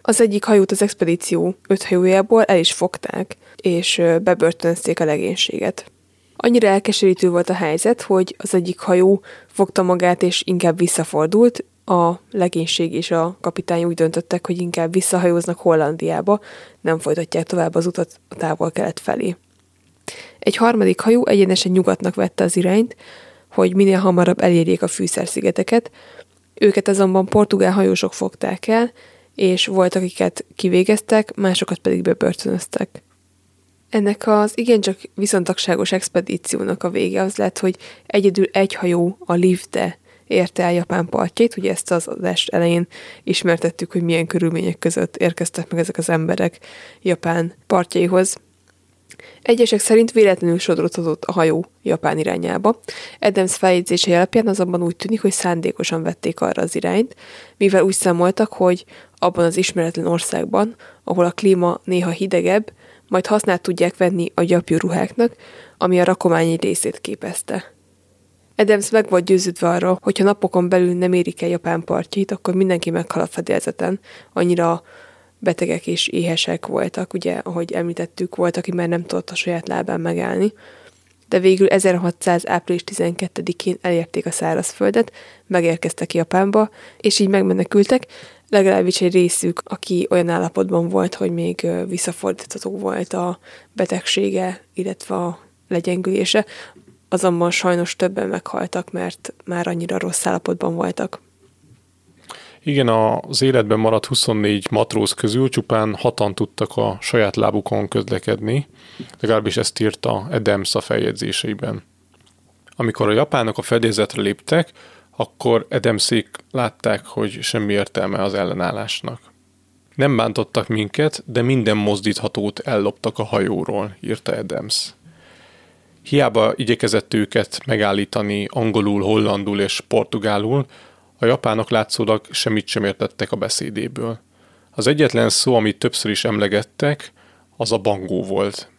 S7: Az egyik hajót az expedíció öt hajójából el is fogták, és bebörtönözték a legénységet. Annyira elkeserítő volt a helyzet, hogy az egyik hajó fogta magát, és inkább visszafordult, a legénység és a kapitány úgy döntöttek, hogy inkább visszahajóznak Hollandiába, nem folytatják tovább az utat a távol-kelet felé. Egy harmadik hajó egyenesen nyugatnak vette az irányt, hogy minél hamarabb elérjék a fűszerszigeteket, őket azonban portugál hajósok fogták el, és volt, akiket kivégeztek, másokat pedig bebörtönöztek. Ennek az igencsak viszontagságos expedíciónak a vége az lett, hogy egyedül egy hajó, a Livde, érte el Japán partjait. Ugye ezt az adást elején ismertettük, hogy milyen körülmények között érkeztek meg ezek az emberek Japán partjaihoz. Egyesek szerint véletlenül sodródhatott a hajó Japán irányába. Adams feljegyzése alapján azonban úgy tűnik, hogy szándékosan vették arra az irányt, mivel úgy számoltak, hogy abban az ismeretlen országban, ahol a klíma néha hidegebb, majd használt tudják venni a gyapjú ruháknak, ami a rakomány egy részét képezte. Adams meg volt győződve arról, hogy ha napokon belül nem érik el Japán partjait, akkor mindenki meghal a fedélzeten. Annyira betegek és éhesek voltak, ugye, ahogy említettük, volt, aki már nem tudott a saját lábán megállni. De végül 1600. április 12-én elérték a szárazföldet, megérkeztek Japánba, és így megmenekültek, legalábbis egy részük, aki olyan állapotban volt, hogy még visszafordítható volt a betegsége, illetve a legyengülése, azonban sajnos többen meghaltak, mert már annyira rossz állapotban voltak.
S6: Igen, az életben maradt 24 matróz közül csupán hatan tudtak a saját lábukon közlekedni, legalábbis ezt írta Adams a feljegyzéseiben. Amikor a japánok a fedélzetre léptek, akkor Edemszék látták, hogy semmi értelme az ellenállásnak. Nem bántottak minket, de minden mozdíthatót elloptak a hajóról, írta Edemsz. Hiába igyekezett őket megállítani angolul, hollandul és portugálul, a japánok látszólag semmit sem értettek a beszédéből. Az egyetlen szó, amit többször is emlegettek, az a bangó volt.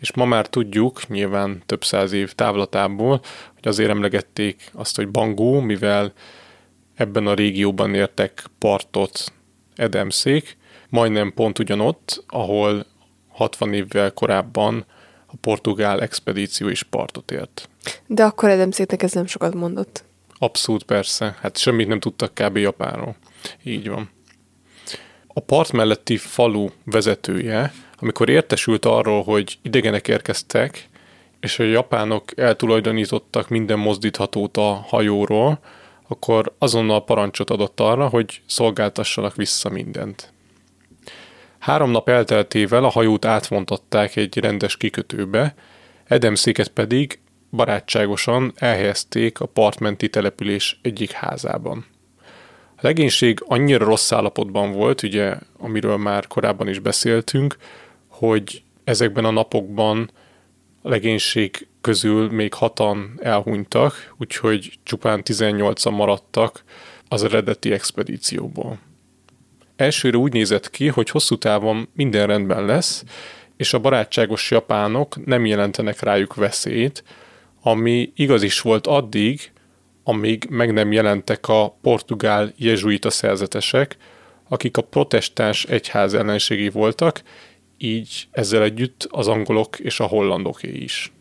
S6: És ma már tudjuk, nyilván több száz év távlatából, hogy azért emlegették azt, hogy bangó, mivel ebben a régióban értek partot Edemszék, majdnem pont ugyanott, ahol 60 évvel korábban a portugál expedíció is partot ért.
S7: De akkor Edemszéknek ez nem sokat mondott.
S6: Abszolút persze, hát semmit nem tudtak kb. Japánról. Így van. A part melletti falu vezetője, amikor értesült arról, hogy idegenek érkeztek, és a japánok eltulajdonítottak minden mozdíthatót a hajóról, akkor azonnal parancsot adott arra, hogy szolgáltassanak vissza mindent. Három nap elteltével a hajót átvontották egy rendes kikötőbe, Edemszéket pedig barátságosan elhelyezték a partmenti település egyik házában. A legénység annyira rossz állapotban volt, ugye, amiről már korábban is beszéltünk, hogy ezekben a napokban a legénység közül még hatan elhunytak, úgyhogy csupán 18-an maradtak az eredeti expedícióból. Elsőre úgy nézett ki, hogy hosszú távon minden rendben lesz, és a barátságos japánok nem jelentenek rájuk veszélyt, ami igaz is volt addig, amíg meg nem jelentek a portugál jezsuita szerzetesek, akik a protestáns egyház ellenségi voltak, így ezzel együtt az angolok és a hollandoké is.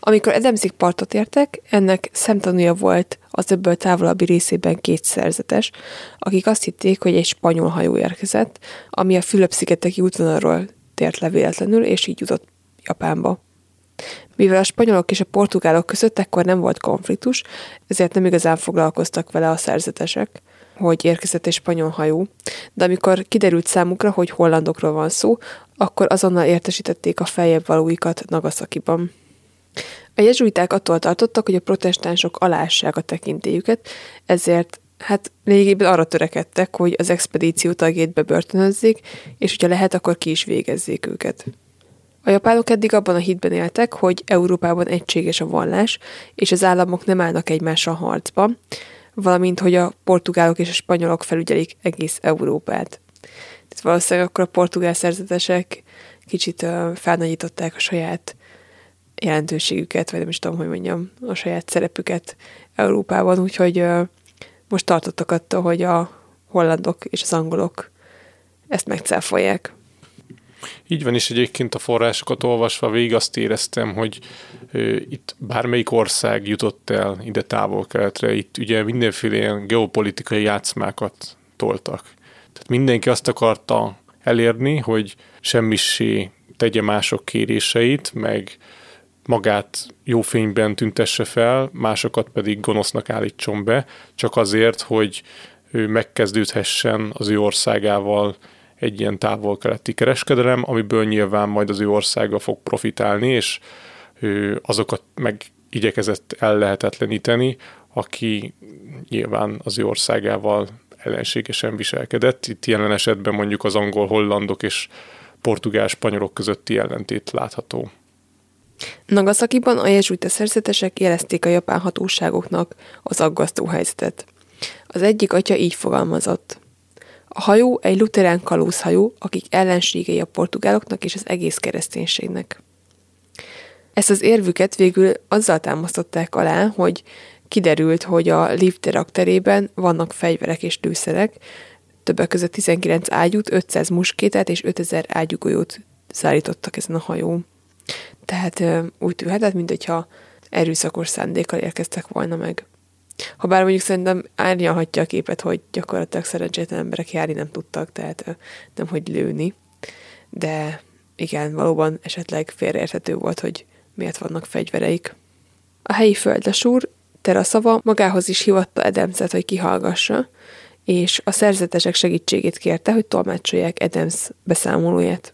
S7: Amikor Edemzik partot értek, ennek szemtanúja volt az öbből távolabbi részében két szerzetes, akik azt hitték, hogy egy spanyol hajó érkezett, ami a Fülöp-szigeteki útvonalról tért le véletlenül, és így jutott Japánba. Mivel a spanyolok és a portugálok között ekkor nem volt konfliktus, ezért nem igazán foglalkoztak vele a szerzetesek, hogy érkezett egy spanyol hajó, de amikor kiderült számukra, hogy hollandokról van szó, akkor azonnal értesítették a feljebb valóikat Nagasakiban. A jezsuiták attól tartottak, hogy a protestánsok alássák a tekintélyüket, ezért hát lényegében arra törekedtek, hogy az expedíció tagjét bebörtönözzék, és hogyha lehet, akkor ki is végezzék őket. A japánok eddig abban a hitben éltek, hogy Európában egységes a vallás, és az államok nem állnak egymással harcba, valamint, hogy a portugálok és a spanyolok felügyelik egész Európát. Tehát valószínűleg akkor a portugál szerzetesek kicsit felnagyították a saját jelentőségüket, vagy nem is tudom, hogy mondjam, a saját szerepüket Európában, úgyhogy uh, most tartottak attól, hogy a hollandok és az angolok ezt megcáfolják.
S6: Így van is egyébként a forrásokat olvasva végig azt éreztem, hogy itt bármelyik ország jutott el ide távol-keletre, itt ugye mindenféle ilyen geopolitikai játszmákat toltak. Tehát mindenki azt akarta elérni, hogy semmisé tegye mások kéréseit, meg magát jó fényben tüntesse fel, másokat pedig gonosznak állítson be, csak azért, hogy ő megkezdődhessen az ő országával egy ilyen távol-keleti kereskedelem, amiből nyilván majd az ő országa fog profitálni, és ő azokat meg igyekezett ellehetetleníteni, aki nyilván az ő országával ellenségesen viselkedett. Itt jelen esetben mondjuk az angol, hollandok és portugál, spanyolok közötti ellentét látható.
S7: Nagasakiban a jezsuita szerzetesek jelezték a japán hatóságoknak az aggasztó helyzetet. Az egyik atya így fogalmazott. A hajó egy luterán kalózhajó, akik ellenségei a portugáloknak és az egész kereszténységnek. Ezt az érvüket végül azzal támasztották alá, hogy kiderült, hogy a lift terében vannak fegyverek és lőszerek, többek között 19 ágyút, 500 muskétát és 5000 ágyugolyót szállítottak ezen a hajón. Tehát úgy tűhetett, mint hogyha erőszakos szándékkal érkeztek volna meg. Ha bár mondjuk szerintem árnyalhatja a képet, hogy gyakorlatilag szerencsétlen emberek járni nem tudtak, tehát nem hogy lőni. De igen, valóban esetleg félreérthető volt, hogy miért vannak fegyvereik. A helyi földesúr, Teraszava magához is hivatta Edemszet, hogy kihallgassa, és a szerzetesek segítségét kérte, hogy tolmácsolják Edemsz beszámolóját.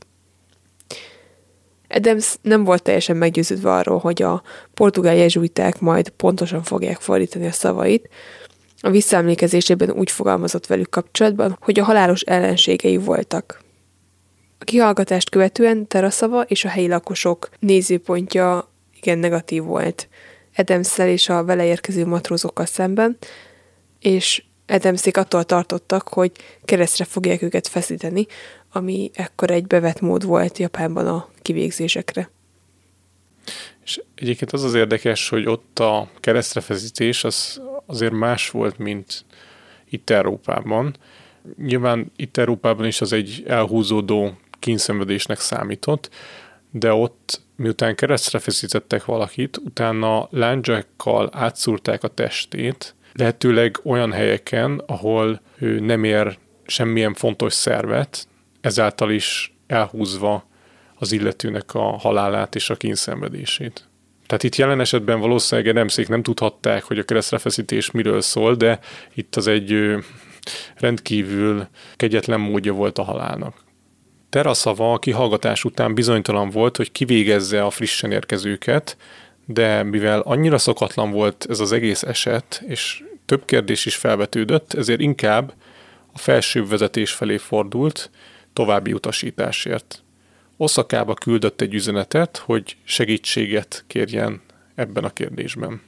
S7: Adams nem volt teljesen meggyőződve arról, hogy a portugál jezsuiták majd pontosan fogják fordítani a szavait. A visszaemlékezésében úgy fogalmazott velük kapcsolatban, hogy a halálos ellenségei voltak. A kihallgatást követően Teraszava és a helyi lakosok nézőpontja igen negatív volt adams és a vele érkező matrózokkal szemben, és Adamszék attól tartottak, hogy keresztre fogják őket feszíteni, ami ekkor egy bevett mód volt Japánban a kivégzésekre.
S6: És egyébként az az érdekes, hogy ott a keresztrefeszítés az azért más volt, mint itt Európában. Nyilván itt Európában is az egy elhúzódó kínszenvedésnek számított, de ott miután keresztre feszítettek valakit, utána lándzsákkal átszúrták a testét, lehetőleg olyan helyeken, ahol ő nem ér semmilyen fontos szervet, ezáltal is elhúzva az illetőnek a halálát és a kínszenvedését. Tehát itt jelen esetben valószínűleg nemszék nem tudhatták, hogy a keresztrefeszítés miről szól, de itt az egy rendkívül kegyetlen módja volt a halálnak. Teraszava a kihallgatás után bizonytalan volt, hogy kivégezze a frissen érkezőket, de mivel annyira szokatlan volt ez az egész eset, és több kérdés is felvetődött, ezért inkább a felsőbb vezetés felé fordult további utasításért. Oszakába küldött egy üzenetet, hogy segítséget kérjen ebben a kérdésben.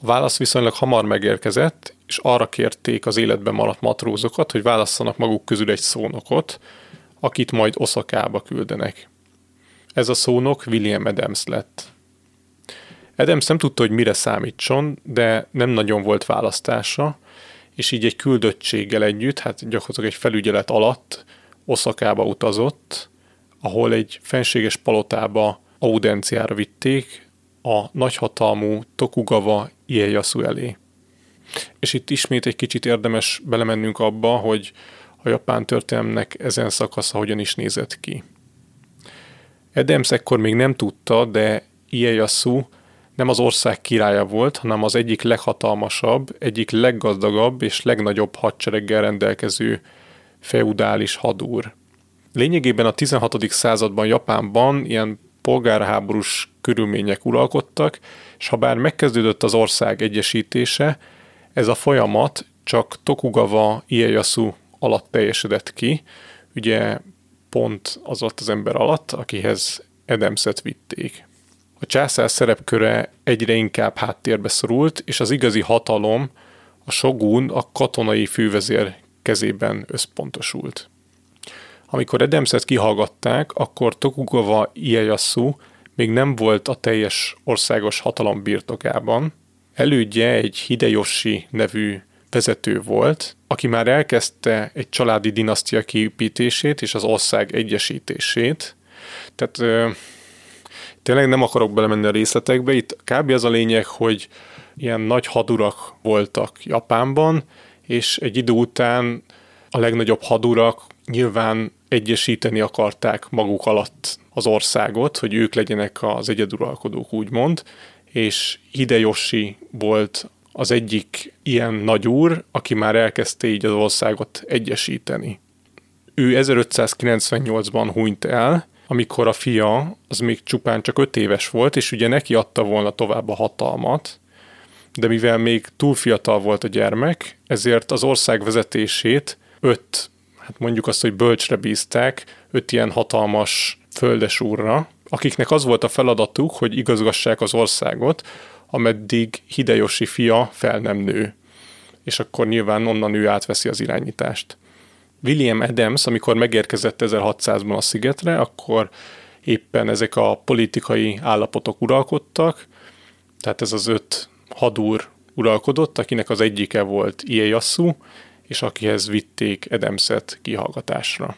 S6: A válasz viszonylag hamar megérkezett, és arra kérték az életben maradt matrózokat, hogy válasszanak maguk közül egy szónokot, akit majd Oszakába küldenek. Ez a szónok William Adams lett. Adams nem tudta, hogy mire számítson, de nem nagyon volt választása, és így egy küldöttséggel együtt, hát gyakorlatilag egy felügyelet alatt Oszakába utazott, ahol egy fenséges palotába audenciára vitték a nagyhatalmú Tokugawa Ieyasu elé. És itt ismét egy kicsit érdemes belemennünk abba, hogy a japán történelmnek ezen szakasza hogyan is nézett ki. Adams ekkor még nem tudta, de Ieyasu nem az ország királya volt, hanem az egyik leghatalmasabb, egyik leggazdagabb és legnagyobb hadsereggel rendelkező feudális hadúr. Lényegében a 16. században Japánban ilyen polgárháborús körülmények uralkodtak, és ha bár megkezdődött az ország egyesítése, ez a folyamat csak Tokugawa Ieyasu alatt teljesedett ki, ugye pont az alatt az ember alatt, akihez Edemszet vitték. A császár szerepköre egyre inkább háttérbe szorult, és az igazi hatalom, a shogun, a katonai fővezér kezében összpontosult. Amikor Edemszet kihallgatták, akkor Tokugawa Ieyasu még nem volt a teljes országos hatalom birtokában. Elődje egy Hideyoshi nevű vezető volt, aki már elkezdte egy családi dinasztia kiépítését és az ország egyesítését. Tehát ö, tényleg nem akarok belemenni a részletekbe, itt kb. az a lényeg, hogy ilyen nagy hadurak voltak Japánban, és egy idő után a legnagyobb hadurak nyilván egyesíteni akarták maguk alatt az országot, hogy ők legyenek az egyeduralkodók, úgymond, és Hideyoshi volt az egyik ilyen nagyúr, aki már elkezdte így az országot egyesíteni. Ő 1598-ban hunyt el, amikor a fia az még csupán csak öt éves volt, és ugye neki adta volna tovább a hatalmat, de mivel még túl fiatal volt a gyermek, ezért az ország vezetését öt, hát mondjuk azt, hogy bölcsre bízták, öt ilyen hatalmas földesúrra, akiknek az volt a feladatuk, hogy igazgassák az országot, ameddig Hideyoshi fia fel nem nő. És akkor nyilván onnan ő átveszi az irányítást. William Adams, amikor megérkezett 1600-ban a szigetre, akkor éppen ezek a politikai állapotok uralkodtak, tehát ez az öt hadúr uralkodott, akinek az egyike volt Ieyasu, és akihez vitték Edemszet kihallgatásra.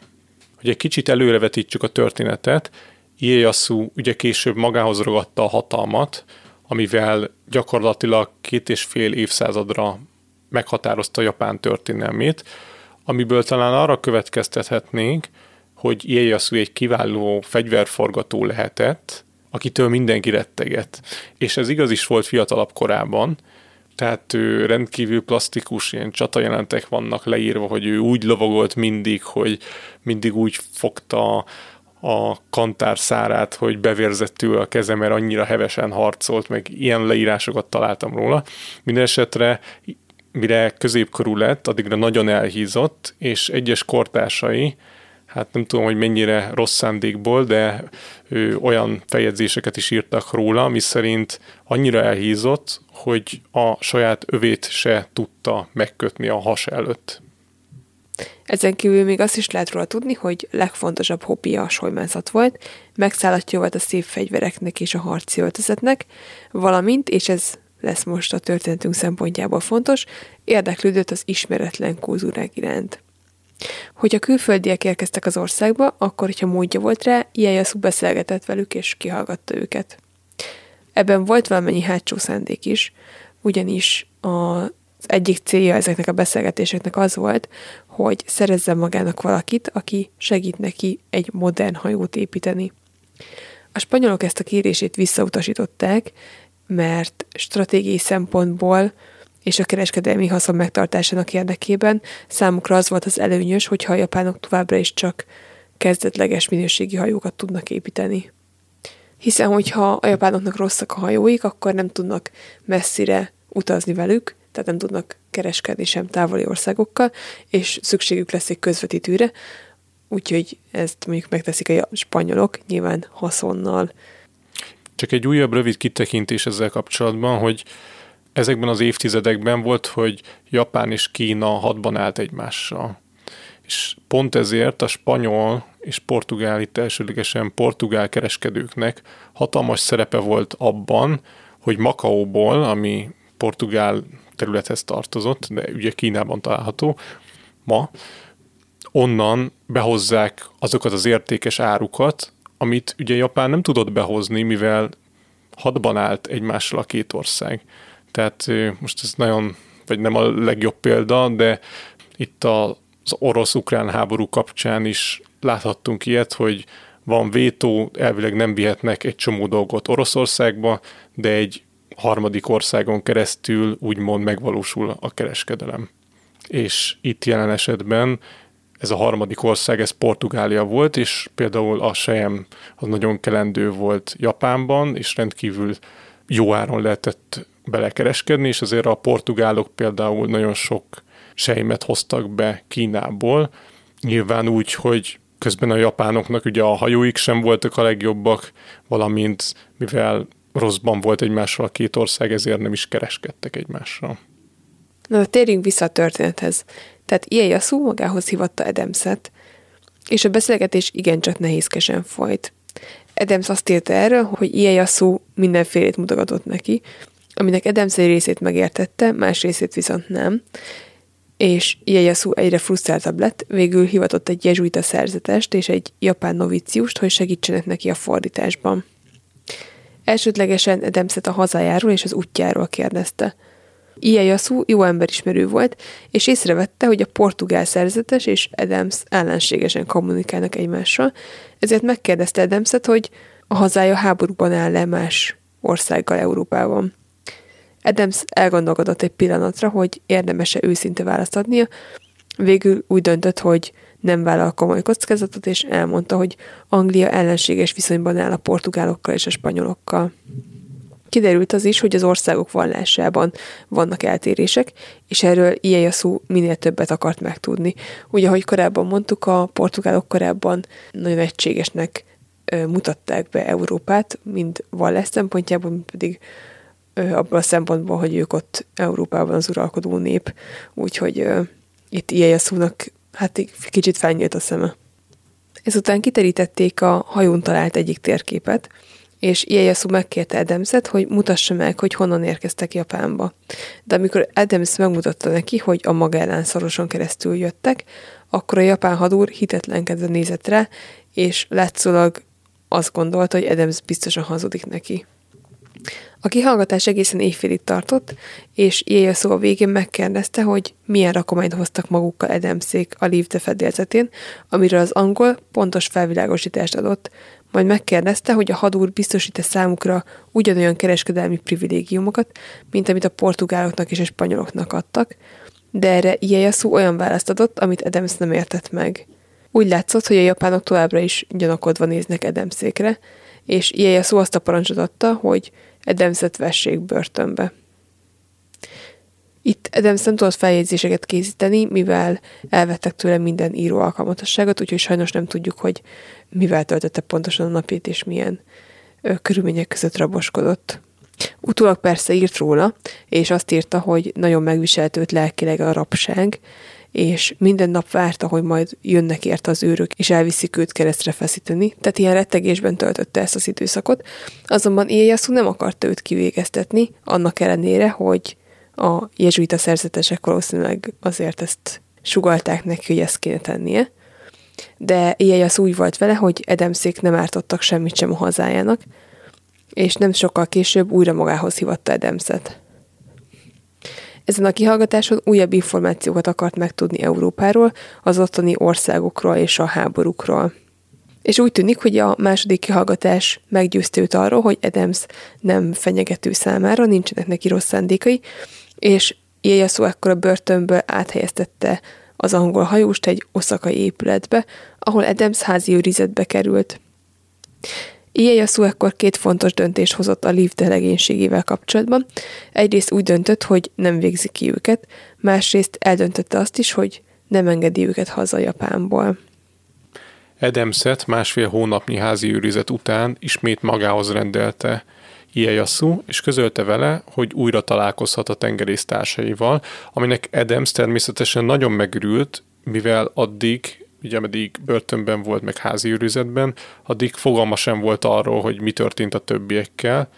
S6: Hogy egy kicsit előrevetítsük a történetet, Ieyasu ugye később magához ragadta a hatalmat, amivel gyakorlatilag két és fél évszázadra meghatározta Japán történelmét, amiből talán arra következtethetnénk, hogy Ieyasu egy kiváló fegyverforgató lehetett, akitől mindenki retteget. És ez igaz is volt fiatalabb korában, tehát ő rendkívül plastikus, ilyen csatajelentek vannak leírva, hogy ő úgy lovagolt mindig, hogy mindig úgy fogta a kantár szárát, hogy bevérzettül a keze, mert annyira hevesen harcolt, meg ilyen leírásokat találtam róla. Mindenesetre mire középkorú lett, addigra nagyon elhízott, és egyes kortársai, hát nem tudom, hogy mennyire rossz szándékból, de ő olyan feljegyzéseket is írtak róla, miszerint annyira elhízott, hogy a saját övét se tudta megkötni a has előtt.
S7: Ezen kívül még azt is lehet róla tudni, hogy legfontosabb hobbija a solymászat volt, megszállatja volt a szép fegyvereknek és a harci öltözetnek, valamint, és ez lesz most a történetünk szempontjából fontos, érdeklődött az ismeretlen kultúrák iránt. Hogyha külföldiek érkeztek az országba, akkor, hogyha módja volt rá, Ieyasu beszélgetett velük és kihallgatta őket. Ebben volt valamennyi hátsó szándék is, ugyanis az egyik célja ezeknek a beszélgetéseknek az volt, hogy szerezzen magának valakit, aki segít neki egy modern hajót építeni. A spanyolok ezt a kérését visszautasították, mert stratégiai szempontból és a kereskedelmi haszon megtartásának érdekében számukra az volt az előnyös, hogyha a japánok továbbra is csak kezdetleges minőségi hajókat tudnak építeni. Hiszen, hogyha a japánoknak rosszak a hajóik, akkor nem tudnak messzire utazni velük, tehát nem tudnak kereskedni sem távoli országokkal, és szükségük lesz egy közvetítőre, úgyhogy ezt mondjuk megteszik a spanyolok, nyilván haszonnal.
S6: Csak egy újabb rövid kitekintés ezzel kapcsolatban, hogy ezekben az évtizedekben volt, hogy Japán és Kína hadban állt egymással. És pont ezért a spanyol és portugál, itt elsőlegesen portugál kereskedőknek hatalmas szerepe volt abban, hogy Makaóból, ami portugál területhez tartozott, de ugye Kínában található ma, onnan behozzák azokat az értékes árukat, amit ugye Japán nem tudott behozni, mivel hadban állt egymással a két ország. Tehát most ez nagyon, vagy nem a legjobb példa, de itt az orosz-ukrán háború kapcsán is láthattunk ilyet, hogy van vétó, elvileg nem vihetnek egy csomó dolgot Oroszországba, de egy harmadik országon keresztül úgymond megvalósul a kereskedelem. És itt jelen esetben ez a harmadik ország, ez Portugália volt, és például a sejem az nagyon kelendő volt Japánban, és rendkívül jó áron lehetett belekereskedni, és azért a portugálok például nagyon sok sejmet hoztak be Kínából, nyilván úgy, hogy közben a japánoknak ugye a hajóik sem voltak a legjobbak, valamint mivel rosszban volt egymással a két ország, ezért nem is kereskedtek egymással.
S7: Na, térjünk vissza a történethez. Tehát Ieyasu magához hívatta Edemszet, és a beszélgetés igencsak nehézkesen folyt. Edemsz azt írta erről, hogy Ieyasu mindenfélét mutogatott neki, aminek Edemsz egy részét megértette, más részét viszont nem, és Ieyasu egyre frusztráltabb lett, végül hivatott egy jezsuita szerzetest és egy japán novíciust, hogy segítsenek neki a fordításban. Elsődlegesen Edemszet a hazájáról és az útjáról kérdezte. Ieyasu jó emberismerő volt, és észrevette, hogy a portugál szerzetes és Adams ellenségesen kommunikálnak egymással, ezért megkérdezte Adamset, hogy a hazája háborúban áll-e más országgal Európában. Adams elgondolkodott egy pillanatra, hogy érdemese őszinte választ adnia, végül úgy döntött, hogy nem vállal komoly kockázatot, és elmondta, hogy Anglia ellenséges viszonyban áll a portugálokkal és a spanyolokkal. Kiderült az is, hogy az országok vallásában vannak eltérések, és erről Ieyasu minél többet akart megtudni. Ugye, ahogy korábban mondtuk, a portugálok korábban nagyon egységesnek mutatták be Európát, mind vallás szempontjából, mind pedig abban a szempontból, hogy ők ott Európában az uralkodó nép. Úgyhogy itt Ieyasu-nak hát kicsit felnyílt a szeme. Ezután kiterítették a hajón talált egyik térképet, és Ieyasu megkérte Adamset, hogy mutassa meg, hogy honnan érkeztek Japánba. De amikor Adams megmutatta neki, hogy a Magellán szoroson keresztül jöttek, akkor a japán hadúr hitetlenkedve nézett rá, és látszólag azt gondolta, hogy Adams biztosan hazudik neki. A kihallgatás egészen éjfélig tartott, és Ieyasu a végén megkérdezte, hogy milyen rakományt hoztak magukkal Edemszék a Lívde fedélzetén, amiről az angol pontos felvilágosítást adott, majd megkérdezte, hogy a hadúr biztosít-e számukra ugyanolyan kereskedelmi privilégiumokat, mint amit a portugáloknak és a spanyoloknak adtak, de erre Ieyasu olyan választ adott, amit Adams nem értett meg. Úgy látszott, hogy a japánok továbbra is gyanakodva néznek Edemszékre, és Ieyasu azt a parancsot adta, hogy Edemszet vessék börtönbe. Itt Adams nem tudott feljegyzéseket készíteni, mivel elvettek tőle minden író alkalmatosságot, úgyhogy sajnos nem tudjuk, hogy mivel töltötte pontosan a napét, és milyen körülmények között raboskodott. Utólag persze írt róla, és azt írta, hogy nagyon megviselt őt lelkileg a rabság, és minden nap várta, hogy majd jönnek érte az őrök, és elviszik őt keresztre feszíteni, tehát ilyen rettegésben töltötte ezt az időszakot. Azonban Ieyasu nem akarta őt kivégeztetni, annak ellenére, hogy a jezsuita szerzetesek valószínűleg azért ezt sugalták neki, hogy ezt kéne tennie. De Ieyasu úgy volt vele, hogy Edemszék nem ártottak semmit sem a hazájának, és nem sokkal később újra magához hívatta Edemszet. Ezen a kihallgatáson újabb információkat akart megtudni Európáról, az ottani országokról és a háborúkról. És úgy tűnik, hogy a második kihallgatás meggyőzte őt arról, hogy Adams nem fenyegető számára, nincsenek neki rossz szándékai, és Ieyasu ekkor a börtönből áthelyeztette az angol hajóst egy oszakai épületbe, ahol Adams házi őrizetbe került. Ieyasu ekkor két fontos döntést hozott a Liv delegénységével kapcsolatban. Egyrészt úgy döntött, hogy nem végzi ki őket, másrészt eldöntötte azt is, hogy nem engedi őket haza Japánból.
S6: Edemszet másfél hónapnyi házi őrizet után ismét magához rendelte Ieyasu, és közölte vele, hogy újra találkozhat a tengerésztársaival, aminek Adams természetesen nagyon megürült, mivel addig ugye ameddig börtönben volt, meg házi őrizetben, addig fogalma sem volt arról, hogy mi történt a többiekkel,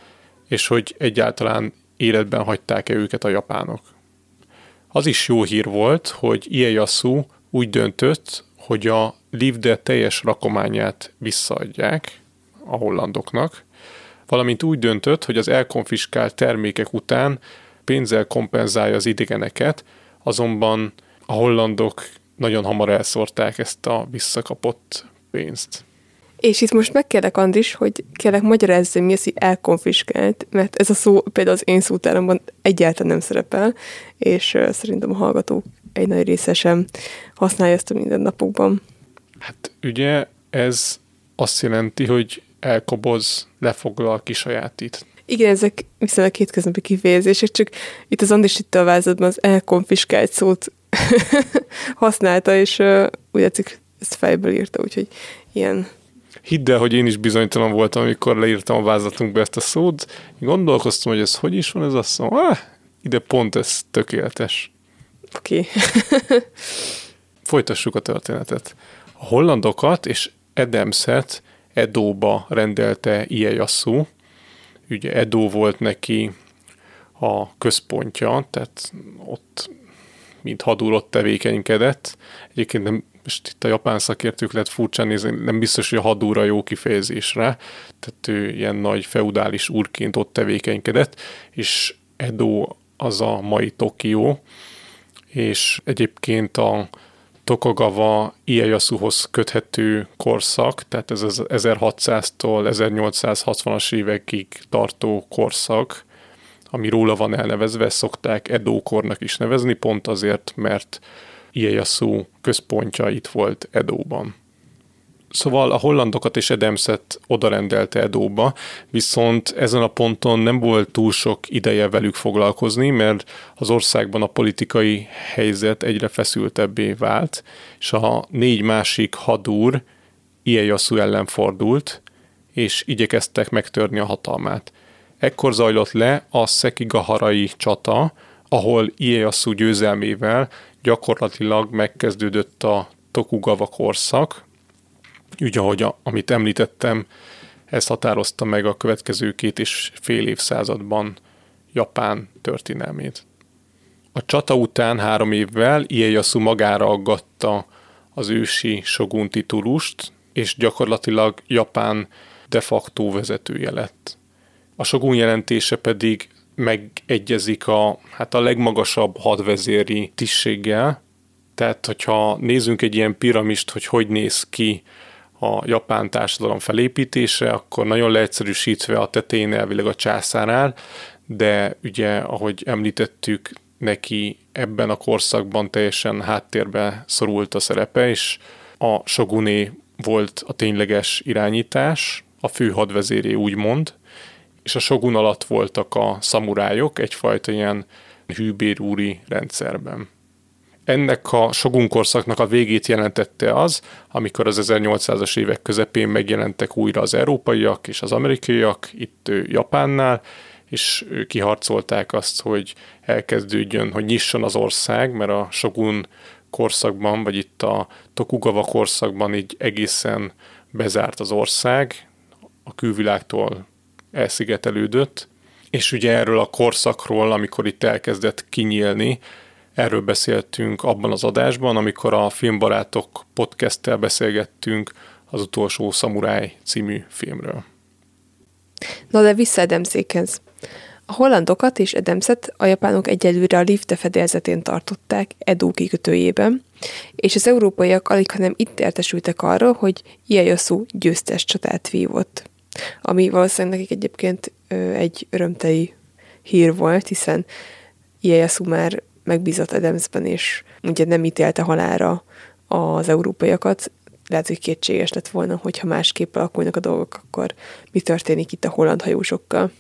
S6: és hogy egyáltalán életben hagyták-e őket a japánok. Az is jó hír volt, hogy Ieyasu úgy döntött, hogy a Livde teljes rakományát visszaadják a hollandoknak, valamint úgy döntött, hogy az elkonfiskált termékek után pénzzel kompenzálja az idegeneket, azonban a hollandok nagyon hamar elszórták ezt a visszakapott pénzt.
S7: És itt most megkérlek, Andris, hogy kérlek magyarázz, mi az, hogy elkonfiskált, mert ez a szó például az én szótáramban egyáltalán nem szerepel, és szerintem a hallgatók egy nagy része sem használja ezt a mindennapokban.
S6: Hát ugye ez azt jelenti, hogy elkoboz, lefoglal, kisajátít.
S7: Igen, ezek viszonylag kétköznapi kifejezések, csak itt az Andris itt a vázadban az elkonfiskált szót használta, és uh, úgy látszik, ezt fejből írta, úgyhogy ilyen
S6: Hidd el, hogy én is bizonytalan voltam, amikor leírtam a vázlatunkba ezt a szót. Én gondolkoztam, hogy ez hogy is van, ez azt mondom, ah, ide pont ez tökéletes.
S7: Oké. Okay.
S6: Folytassuk a történetet. A hollandokat és Edemszet Edóba rendelte Ieyasu. Ugye Edó volt neki a központja, tehát ott mint hadúr ott tevékenykedett. Egyébként nem, most itt a japán szakértők lehet furcsán nézni, nem biztos, hogy a hadúra jó kifejezésre, tehát ő ilyen nagy feudális úrként ott tevékenykedett, és Edo az a mai Tokió, és egyébként a Tokugawa Ieyasuhoz köthető korszak, tehát ez az 1600-tól 1860-as évekig tartó korszak, ami róla van elnevezve, szokták Edókornak is nevezni, pont azért, mert Ieyasu központja itt volt Edóban. Szóval a hollandokat és Edemszet odarendelte Edóba, viszont ezen a ponton nem volt túl sok ideje velük foglalkozni, mert az országban a politikai helyzet egyre feszültebbé vált, és a négy másik hadúr Ieyasu ellen fordult, és igyekeztek megtörni a hatalmát. Ekkor zajlott le a Sekigaharai csata, ahol Ieyasu győzelmével gyakorlatilag megkezdődött a Tokugawa korszak, úgy ahogy a, amit említettem, ez határozta meg a következő két és fél évszázadban Japán történelmét. A csata után három évvel Ieyasu magára aggatta az ősi shogun titulust, és gyakorlatilag Japán de facto vezetője lett. A shogun jelentése pedig megegyezik a, hát a legmagasabb hadvezéri tisztséggel, tehát hogyha nézzünk egy ilyen piramist, hogy hogy néz ki a japán társadalom felépítése, akkor nagyon leegyszerűsítve a tetején elvileg a császár de ugye, ahogy említettük, neki ebben a korszakban teljesen háttérbe szorult a szerepe, és a Shoguné volt a tényleges irányítás, a fő hadvezéré úgymond, és a Shogun alatt voltak a szamurájok egyfajta ilyen hűbérúri rendszerben. Ennek a Shogun korszaknak a végét jelentette az, amikor az 1800-as évek közepén megjelentek újra az európaiak és az amerikaiak itt Japánnál, és kiharcolták azt, hogy elkezdődjön, hogy nyisson az ország, mert a Shogun korszakban, vagy itt a Tokugawa korszakban így egészen bezárt az ország, a külvilágtól elszigetelődött, és ugye erről a korszakról, amikor itt elkezdett kinyílni, erről beszéltünk abban az adásban, amikor a Filmbarátok podcasttel beszélgettünk az utolsó Szamuráj című filmről.
S7: Na de vissza Edemszékhez. A hollandokat és Edemszet a japánok egyelőre a Lifte fedélzetén tartották Edo kikötőjében, és az európaiak alig hanem itt értesültek arról, hogy Ieyasu győztes csatát vívott. Ami valószínűleg nekik egyébként egy örömteli hír volt, hiszen Ieyasu már megbízott Edemszben, és ugye nem ítélte halára az európaiakat, lehet, hogy kétséges lett volna, hogyha másképp alakulnak a dolgok, akkor mi történik itt a holland hajósokkal.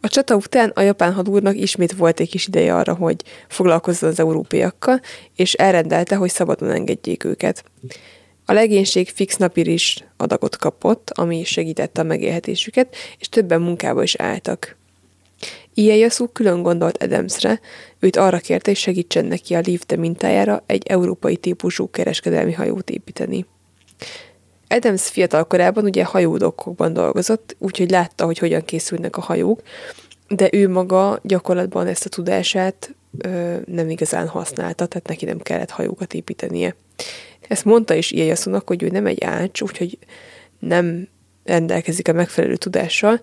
S7: A csata után a japán hadúrnak ismét volt egy kis ideje arra, hogy foglalkozzon az európaiakkal, és elrendelte, hogy szabadon engedjék őket. A legénység fix napiris adagot kapott, ami segítette a megélhetésüket, és többen munkába is álltak. Ieyasu külön gondolt Adamsre, őt arra kérte, hogy segítsen neki a Lifte mintájára egy európai típusú kereskedelmi hajót építeni. Adams fiatal korában ugye hajódokkokban dolgozott, úgyhogy látta, hogy hogyan készülnek a hajók, de ő maga gyakorlatban ezt a tudását ö, nem igazán használta, tehát neki nem kellett hajókat építenie. Ezt mondta is Ieyasunak, hogy ő nem egy ács, úgyhogy nem rendelkezik a megfelelő tudással,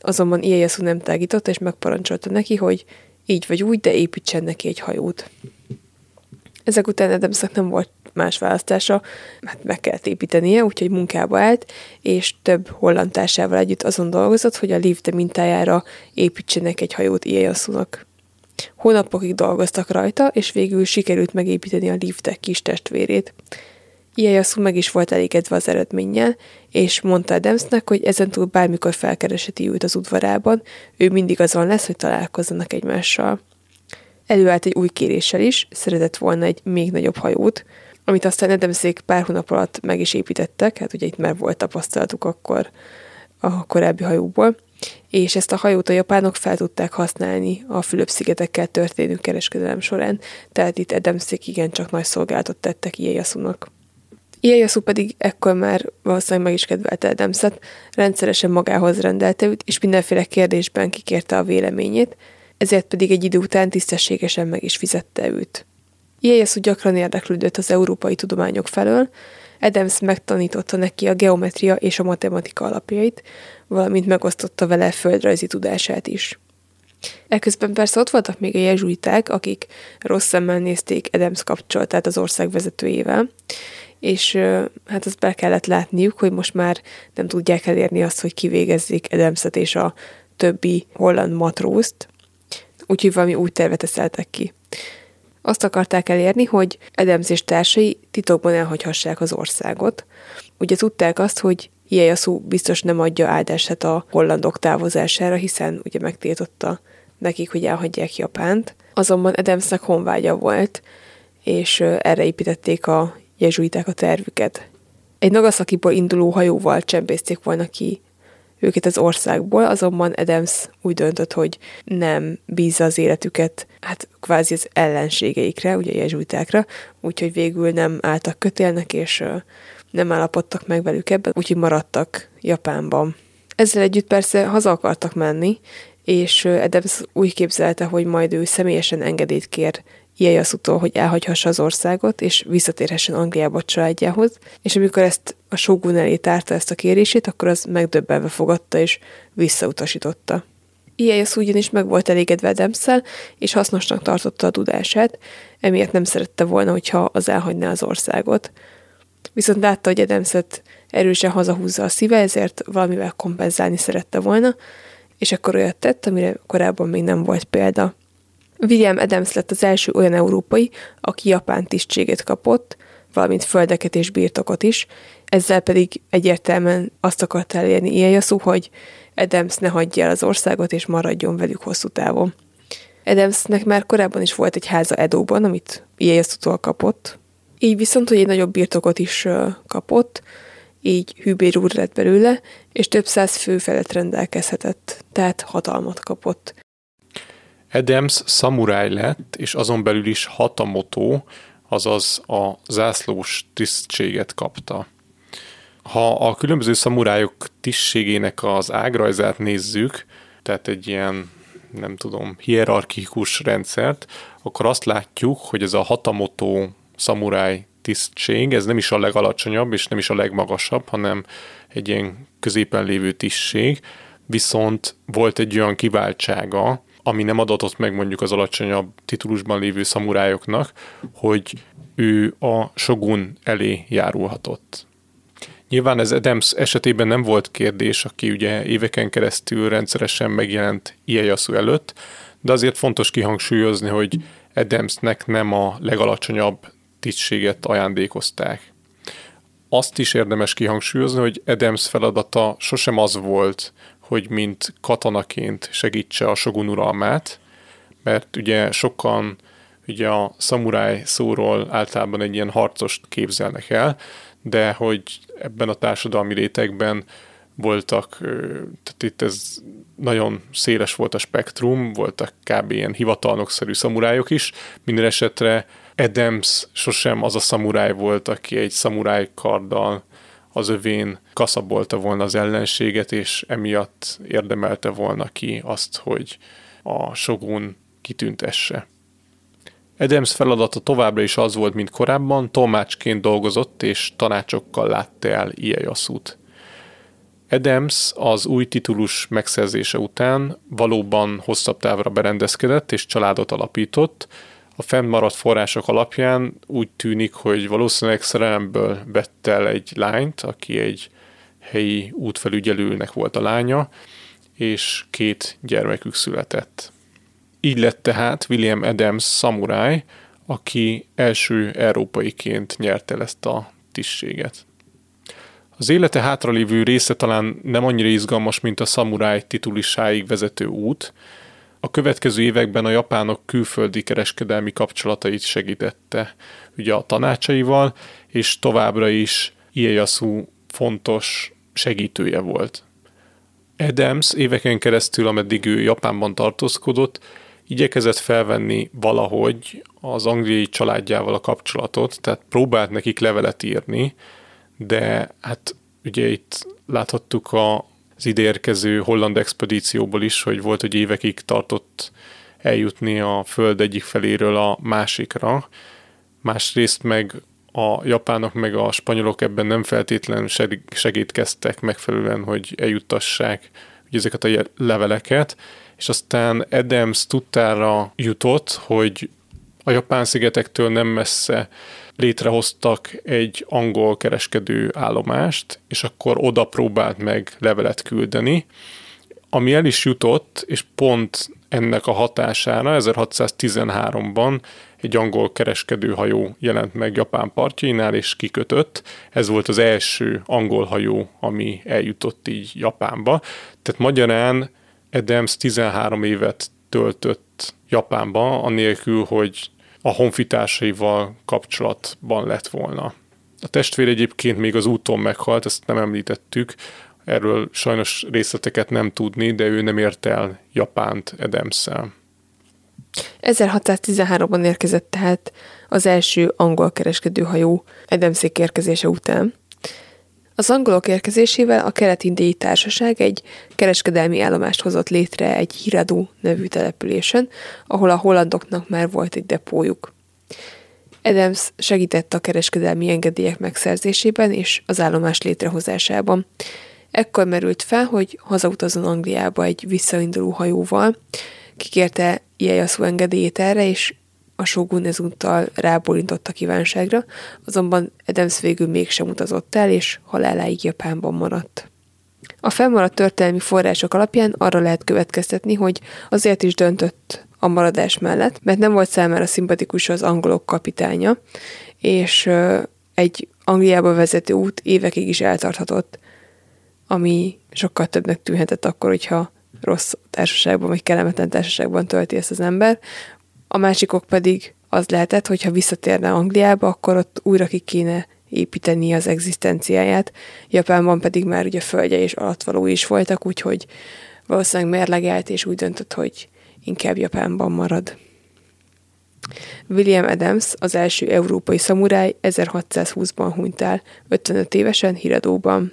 S7: azonban Ieyasu nem tágította, és megparancsolta neki, hogy így vagy úgy, de építsen neki egy hajót. Ezek után Adamsnak nem volt más választása, hát meg kellett építenie, úgyhogy munkába állt, és több hollandtársával együtt azon dolgozott, hogy a Lifte mintájára építsenek egy hajót Ieyasunak. Hónapokig dolgoztak rajta, és végül sikerült megépíteni a Lifte kis testvérét. Ieyasu meg is volt elégedve az eredménnyel, és mondta Adamsnek, hogy ezentúl bármikor felkereseti őt az udvarában, ő mindig azon lesz, hogy találkozzanak egymással. Előállt egy új kéréssel is, szeretett volna egy még nagyobb hajót, amit aztán Edemszék pár hónap alatt meg is építettek, hát ugye itt már volt tapasztalatuk akkor a korábbi hajóból, és ezt a hajót a japánok fel tudták használni a Fülöp-szigetekkel történő kereskedelem során, tehát itt Edemszék igencsak nagy szolgálatot tettek Ieyasunak. Ieyasu pedig ekkor már valószínűleg meg is kedvelte Edemszet, rendszeresen magához rendelte őt, és mindenféle kérdésben kikérte a véleményét, ezért pedig egy idő után tisztességesen meg is fizette őt. Ieyasu gyakran érdeklődött az európai tudományok felől, Adams megtanította neki a geometria és a matematika alapjait, valamint megosztotta vele földrajzi tudását is. Ekközben persze ott voltak még a jezsuiták, akik rossz szemmel nézték Adams kapcsolatát az ország vezetőjével, és hát azt be kellett látniuk, hogy most már nem tudják elérni azt, hogy kivégezzék Adamset és a többi holland matrózt, úgyhogy valami új tervet eszeltek ki. Azt akarták elérni, hogy Adams és társai titokban elhagyhassák az országot. Ugye tudták azt, hogy Ieyasu biztos nem adja áldását a hollandok távozására, hiszen ugye megtiltotta nekik, hogy elhagyják Japánt. Azonban Adamsnek honvágya volt, és erre építették a jezsuiták a tervüket. Egy Nagasakiból induló hajóval csempészték volna ki őket az országból, azonban Adams úgy döntött, hogy nem bízza az életüket, hát kvázi az ellenségeikre, ugye jezsuitákra, úgyhogy végül nem álltak kötélnek, és nem állapodtak meg velük ebben, úgyhogy maradtak Japánban. Ezzel együtt persze haza akartak menni, és Adams úgy képzelte, hogy majd ő személyesen engedélyt kér Ieyasutól, hogy elhagyhassa az országot, és visszatérhessen Angliába a családjához, és amikor ezt a Shogun elé tárta ezt a kérését, akkor az megdöbbenve fogadta és visszautasította. Ieyasu ugyanis meg volt elégedve Adamszel, és hasznosnak tartotta a tudását, emiatt nem szerette volna, hogyha az elhagyná az országot. Viszont látta, hogy Adamset erősen hazahúzza a szíve, ezért valamivel kompenzálni szerette volna, és akkor olyat tett, amire korábban még nem volt példa. William Adams lett az első olyan európai, aki japán tisztséget kapott, valamint földeket és birtokot is, ezzel pedig egyértelműen azt akart elérni Ieyasu, hogy Adams ne hagyja el az országot, és maradjon velük hosszú távon. Adamsnek már korábban is volt egy háza Edóban, amit Ieyasu-tól kapott, így viszont, hogy egy nagyobb birtokot is kapott, így hűbér úr lett belőle, és több száz fő felett rendelkezhetett, tehát hatalmat kapott.
S6: Adams szamuráj lett, és azon belül is hatamoto, azaz a zászlós tisztséget kapta. Ha a különböző szamurájok tisztségének az ágrajzát nézzük, tehát egy ilyen, nem tudom, hierarchikus rendszert, akkor azt látjuk, hogy ez a hatamoto szamuráj tisztség, ez nem is a legalacsonyabb, és nem is a legmagasabb, hanem egy ilyen középen lévő tisztség, viszont volt egy olyan kiváltsága, ami nem adatott meg mondjuk az alacsonyabb titulusban lévő szamurájoknak, hogy ő a shogun elé járulhatott. Nyilván ez Adams esetében nem volt kérdés, aki ugye éveken keresztül rendszeresen megjelent Ieyasu előtt, de azért fontos kihangsúlyozni, hogy Adamsnek nem a legalacsonyabb tisztséget ajándékozták. Azt is érdemes kihangsúlyozni, hogy Adams feladata sosem az volt, hogy mint katonaként segítse a sogun uralmát, mert ugye sokan ugye a szamuráj szóról általában egy ilyen harcost képzelnek el, de hogy ebben a társadalmi rétegben voltak, tehát itt ez nagyon széles volt a spektrum, voltak kb. ilyen hivatalnokszerű szamurájok is, minden esetre Adams sosem az a szamuráj volt, aki egy szamuráj karddal az övén kaszabolta volna az ellenséget, és emiatt érdemelte volna ki azt, hogy a sogun kitüntesse. Adams feladata továbbra is az volt, mint korábban, tolmácsként dolgozott és tanácsokkal látta el Iejaszút. Adams az új titulus megszerzése után valóban hosszabb távra berendezkedett és családot alapított, a fennmaradt források alapján úgy tűnik, hogy valószínűleg szerelemből vett el egy lányt, aki egy helyi útfelügyelőnek volt a lánya, és két gyermekük született. Így lett tehát William Adams szamuráj, aki első európaiként nyerte el ezt a tisztséget. Az élete hátralévő része talán nem annyira izgalmas, mint a szamuráj titulisáig vezető út, a következő években a japánok külföldi kereskedelmi kapcsolatait segítette, ugye a tanácsaival, és továbbra is Ieyasu fontos segítője volt. Adams éveken keresztül, ameddig ő Japánban tartózkodott, igyekezett felvenni valahogy az angliai családjával a kapcsolatot, tehát próbált nekik levelet írni, de hát ugye itt láthattuk a az ideérkező holland expedícióból is, hogy volt, hogy évekig tartott eljutni a föld egyik feléről a másikra. Másrészt meg a japánok meg a spanyolok ebben nem feltétlenül segítkeztek megfelelően, hogy eljuttassák ugye ezeket a leveleket, és aztán Adams tudtára jutott, hogy a japán szigetektől nem messze létrehoztak egy angol kereskedő állomást, és akkor oda próbált meg levelet küldeni, ami el is jutott, és pont ennek a hatására 1613-ban egy angol kereskedőhajó jelent meg Japán partjainál, és kikötött. Ez volt az első angol hajó, ami eljutott így Japánba. Tehát magyarán Adams 13 évet töltött Japánba, anélkül, hogy a honfitársaival kapcsolatban lett volna. A testvér egyébként még az úton meghalt, ezt nem említettük, erről sajnos részleteket nem tudni, de ő nem ért el Japánt Edemszel.
S7: 1613-ban érkezett tehát az első angol kereskedőhajó Edemszék érkezése után. Az angolok érkezésével a kelet-indiai társaság egy kereskedelmi állomást hozott létre egy Hiradu nevű településen, ahol a hollandoknak már volt egy depójuk. Adams segített a kereskedelmi engedélyek megszerzésében és az állomás létrehozásában. Ekkor merült fel, hogy hazautazon Angliába egy visszainduló hajóval, kikérte Ieyasu engedélyét erre, és a Shogun ezúttal rábólintott a kívánságra, azonban Adams végül mégsem utazott el, és haláláig Japánban maradt. A felmaradt történelmi források alapján arra lehet következtetni, hogy azért is döntött a maradás mellett, mert nem volt számára szimpatikus az angolok kapitánya, és egy Angliába vezető út évekig is eltarthatott, ami sokkal többnek tűnhetett akkor, hogyha rossz társaságban, vagy kellemetlen társaságban tölti ezt az ember. A másikok pedig az lehetett, hogyha visszatérne Angliába, akkor ott újra ki kéne építeni az egzisztenciáját. Japánban pedig már ugye földje és alatvaló is voltak, úgyhogy valószínűleg mérlegelt, és úgy döntött, hogy inkább Japánban marad. William Adams, az első európai szamuráj 1620-ban hunyt el, 55 évesen híradóban.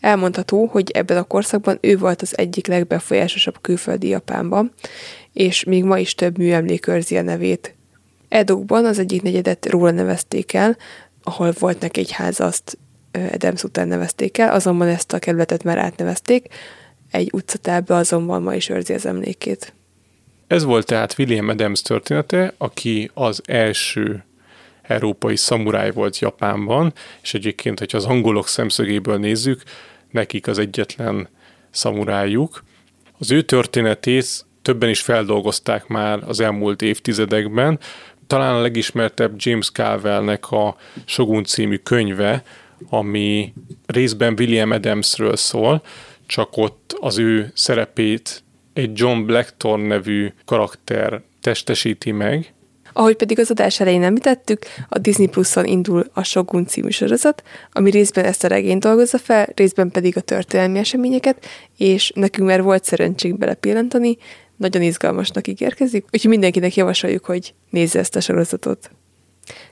S7: Elmondható, hogy ebben a korszakban ő volt az egyik legbefolyásosabb külföldi Japánban, és még ma is több műemlék őrzi a nevét. Edokban az egyik negyedet róla nevezték el, ahol volt neki egy ház, azt Adams után nevezték el, azonban ezt a kerületet már átnevezték, egy utcatábba azonban ma is őrzi az emlékét.
S6: Ez volt tehát William Adams története, aki az első európai szamuráj volt Japánban, és egyébként, hogyha az angolok szemszögéből nézzük, nekik az egyetlen szamurájuk. Az ő történetét többen is feldolgozták már az elmúlt évtizedekben. Talán a legismertebb James Carvelnek a Shogun című könyve, ami részben William Adamsről szól, csak ott az ő szerepét egy John Blackthorne nevű karakter testesíti meg.
S7: Ahogy pedig az adás elején említettük, a Disney Plus-on indul a Shogun című sorozat, ami részben ezt a regényt dolgozza fel, részben pedig a történelmi eseményeket, és nekünk már volt szerencsénk belepillantani, nagyon izgalmasnak ígérkezik, úgyhogy mindenkinek javasoljuk, hogy nézze ezt a sorozatot.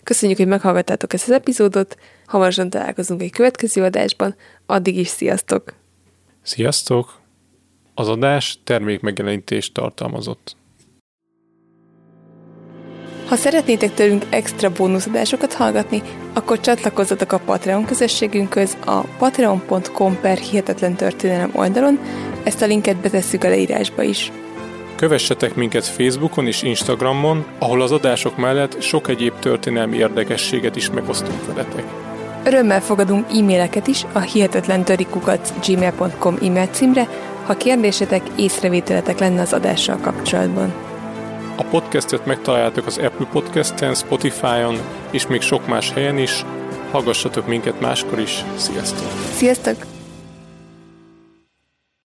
S7: Köszönjük, hogy meghallgattátok ezt az epizódot, hamarosan találkozunk egy következő adásban, addig is sziasztok!
S6: Sziasztok! Az adás termékmegjelenítést tartalmazott.
S7: Ha szeretnétek tőlünk extra bónuszadásokat hallgatni, akkor csatlakozzatok a Patreon közösségünkhöz a patreon.com per hihetetlen történelem oldalon, ezt a linket betesszük a leírásba is.
S6: Kövessetek minket Facebookon és Instagramon, ahol az adások mellett sok egyéb történelmi érdekességet is megosztunk veletek.
S7: Örömmel fogadunk e-maileket is a hihetetlen gmail.com e-mail címre, ha kérdésetek, észrevételetek lenne az adással kapcsolatban.
S6: A podcastet megtaláljátok az Apple Podcast-en, Spotify-on és még sok más helyen is. Hallgassatok minket máskor is. Sziasztok!
S7: Sziasztok!